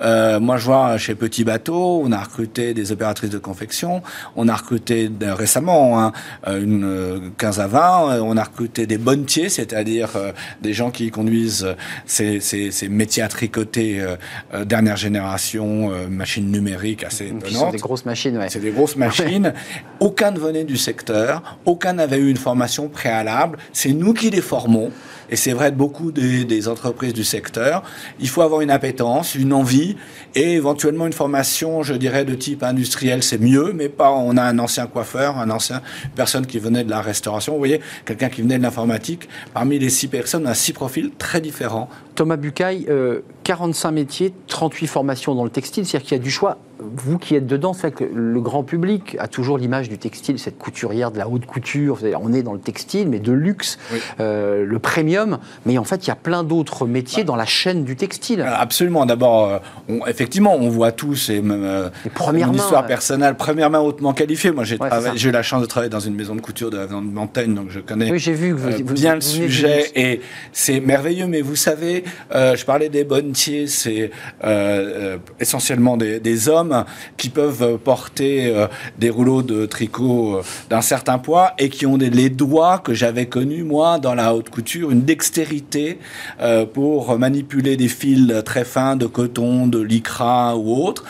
Speaker 8: Euh, moi, je vois chez Petit Bateau, on a recruté des opératrices de confection, on a recruté récemment hein, une 15 à 20, on a recruté des bonnetiers, c'est-à-dire euh, des gens qui conduisent ces, ces, ces métiers à tricoter euh, dernière génération, machines numériques assez étonnantes.
Speaker 1: C'est des grosses machines, ouais.
Speaker 8: C'est des grosses machines. [laughs] aucun ne venait du secteur, aucun n'avait eu une formation préalable. C'est nous qui les formons et c'est vrai de beaucoup des, entreprises du secteur. Il faut avoir une appétence, une envie et éventuellement une formation, je dirais, de type industriel, c'est mieux, mais pas on a un ancien coiffeur, un ancien personne qui venait de la restauration, vous voyez, quelqu'un qui venait de l'informatique. Parmi les six personnes, on a six profils très différents.
Speaker 1: Thomas Bucaille, 45 euh, métiers, 38 formations dans le textile, c'est-à-dire qu'il y a du choix vous qui êtes dedans, c'est que le grand public a toujours l'image du textile, cette couturière de la haute couture. On est dans le textile, mais de luxe, euh, le premium. Mais en fait, il y a plein d'autres métiers dans la chaîne du textile.
Speaker 8: Euh, absolument. D'abord, euh, effectivement, on voit tous et même
Speaker 1: première
Speaker 8: une histoire personnelle, première main hautement qualifiée. Moi, j'ai eu la chance de travailler dans une maison de couture de la montagne, donc je connais
Speaker 1: oui, vu que
Speaker 8: vous, bien le sujet et c'est merveilleux. Mais vous savez, je parlais des bonnetiers, c'est essentiellement des, des hommes qui peuvent porter euh, des rouleaux de tricot euh, d'un certain poids et qui ont les doigts que j'avais connus, moi, dans la haute couture, une dextérité euh, pour manipuler des fils très fins de coton, de lycra ou autre,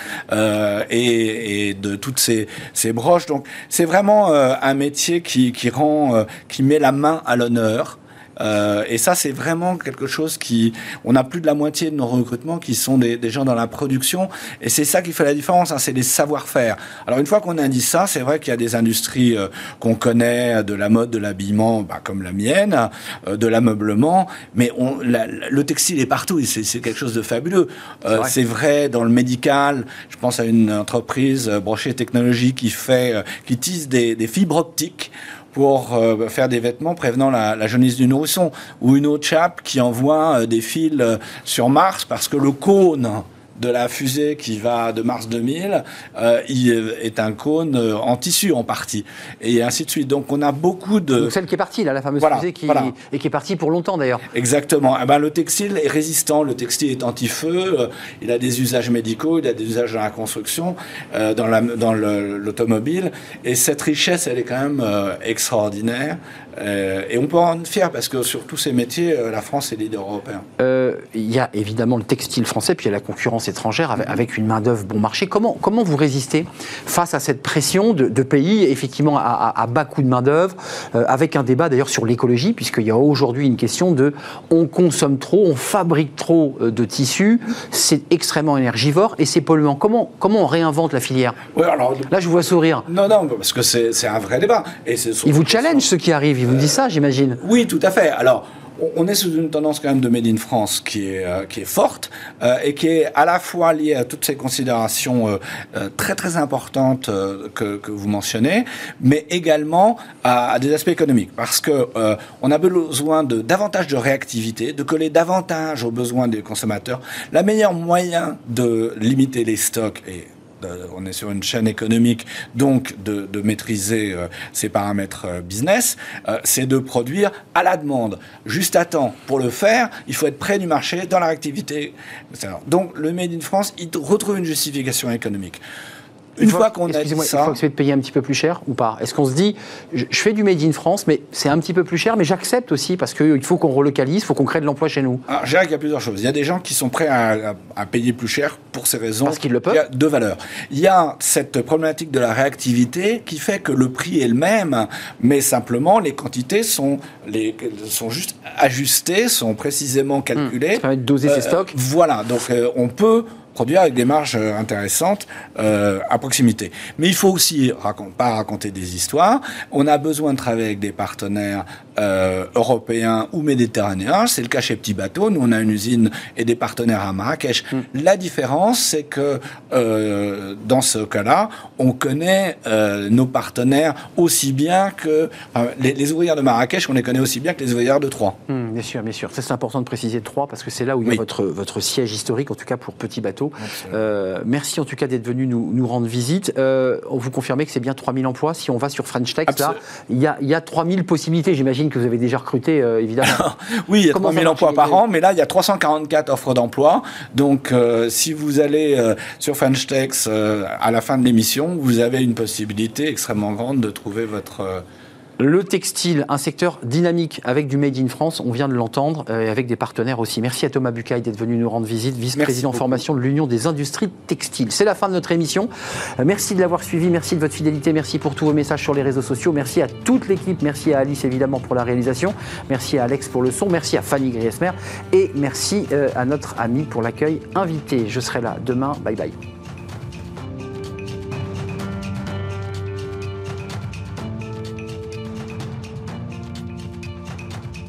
Speaker 8: et, de toutes ces, broches. Donc, c'est vraiment un métier qui rend, qui met la main à l'honneur Euh, et ça, c'est vraiment quelque chose qui... On a plus de la moitié de nos recrutements qui sont des, des gens dans la production. Et c'est ça qui fait la différence, hein, c'est les savoir-faire. Alors une fois qu'on a dit ça, c'est vrai qu'il y a des industries euh, qu'on connaît, de la mode, de l'habillement, bah, comme la mienne, euh, de l'ameublement, mais on, la- le textile est partout, et c'est c'est quelque chose de fabuleux. Euh,
Speaker 1: vrai.
Speaker 8: c'est vrai dans le médical, je pense à une entreprise, euh, Brochet Technologies, qui fait, euh, qui tisse des, des fibres optiques pour euh, faire des vêtements prévenant la, jaunisse du nourrisson, ou une autre chape qui envoie euh, des fils euh, sur Mars parce que le cône de la fusée qui va de Mars 2000 euh, il est un cône euh, en tissu en partie et ainsi de suite. Donc on a beaucoup de
Speaker 1: Donc celle qui est partie, là, la fameuse
Speaker 8: Voilà,
Speaker 1: fusée qui,
Speaker 8: voilà.
Speaker 1: et qui est partie pour longtemps d'ailleurs.
Speaker 8: Exactement. Eh ben, le textile est résistant, le textile est anti-feu, euh, il a des usages médicaux, il a des usages dans la construction, euh, dans la- dans le- l'automobile. Et cette richesse, elle est quand même extraordinaire. Euh, et on peut en être fier parce que sur tous ces métiers, euh, la France est leader européen.
Speaker 1: Euh, Il y a évidemment le textile français, puis il y a la concurrence étrangère avec, avec une main-d'œuvre bon marché. Comment, comment vous résistez face à cette pression de, de pays, effectivement, à, à- à bas coût de main-d'œuvre, avec un débat d'ailleurs sur l'écologie, puisqu'il y a aujourd'hui une question de on consomme trop, on fabrique trop de tissus, c'est extrêmement énergivore et c'est polluant. Comment, comment on réinvente la filière?
Speaker 8: Ouais, alors,
Speaker 1: Là, je vous vois sourire.
Speaker 8: non, non, parce que c'est un vrai débat. Et
Speaker 1: Ils vous challenge ceux qui arrivent, vous disent ça, j'imagine.
Speaker 8: Oui, tout à fait. Alors, on- est sous une tendance quand même de Made in France qui est, euh, qui est forte euh, et qui est à la fois liée à toutes ces considérations euh, très très importantes que, vous mentionnez, mais également à, des aspects économiques. Parce que on a besoin de davantage de réactivité, de coller davantage aux besoins des consommateurs. La meilleure moyen de limiter les stocks et on est sur une chaîne économique, donc de, maîtriser euh, ces paramètres euh, business, euh, c'est de produire à la demande, juste à temps. Pour le faire, il faut être près du marché, dans la réactivité. etc. Donc le Made in France, il retrouve une justification économique. Une fois qu'on a dit
Speaker 1: Excusez-moi, il
Speaker 8: ça,
Speaker 1: faut accepter de payer un petit peu plus cher ou pas? Est-ce qu'on se dit, je, je fais du Made in France, mais c'est un petit peu plus cher, mais j'accepte aussi parce qu'il faut qu'on relocalise, il faut qu'on crée de l'emploi chez nous
Speaker 8: Alors, je dirais qu'il y a plusieurs choses. Il y a des gens qui sont prêts à, à- à payer plus cher pour ces raisons.
Speaker 1: Parce qu'ils le peuvent.
Speaker 8: Il y a deux valeurs. Il y a cette problématique de la réactivité qui fait que le prix est le même, mais simplement les quantités sont, les, sont juste ajustées, sont précisément calculées.
Speaker 1: Ça permet de doser ses
Speaker 8: Euh,
Speaker 1: stocks.
Speaker 8: Voilà, donc euh, on peut produire avec des marges euh, intéressantes euh, à proximité. Mais il faut aussi pas raconter des histoires. On a besoin de travailler avec des partenaires euh, européens ou méditerranéens. C'est le cas chez Petit Bateau. Nous, on a une usine et des partenaires à Marrakech.
Speaker 1: Mm.
Speaker 8: La différence, c'est que euh, dans ce cas-là, on connaît euh, nos partenaires aussi bien que enfin, les, les ouvrières de Marrakech, on les connaît aussi bien que les ouvrières de Troyes.
Speaker 1: Hum, Bien sûr, bien sûr. Ça, c'est important de préciser Troyes parce que c'est là où il y a
Speaker 8: Oui.
Speaker 1: votre, votre siège historique, en tout cas pour Petit Bateau. Merci en tout cas d'être venu nous, nous rendre visite. On vous confirmez que c'est bien 3000 emplois. Si on va sur French Tech, là, il y a, il y a 3000 possibilités. J'imagine que vous avez déjà recruté, euh, évidemment. [laughs]
Speaker 8: Oui, il y a
Speaker 1: Comment ça
Speaker 8: 3000
Speaker 1: marche,
Speaker 8: emplois par an, mais là, il y a 344 offres d'emploi. Donc, euh, si vous allez euh, sur French-Tex euh, à la fin de l'émission, vous avez une possibilité extrêmement grande de trouver votre...
Speaker 1: Le textile, un secteur dynamique avec du Made in France, on vient de l'entendre, euh, et avec des partenaires aussi. Merci à Thomas Bucaille d'être venu nous rendre visite, vice-président formation de l'Union des industries textiles. C'est la fin de notre émission. Euh, Merci de l'avoir suivi, merci de votre fidélité, merci pour tous vos messages sur les réseaux sociaux, merci à toute l'équipe, merci à Alice évidemment pour la réalisation, merci à Alex pour le son, merci à Fanny Griesmer et merci euh, à notre ami pour l'accueil invité. Je serai là demain. Bye bye.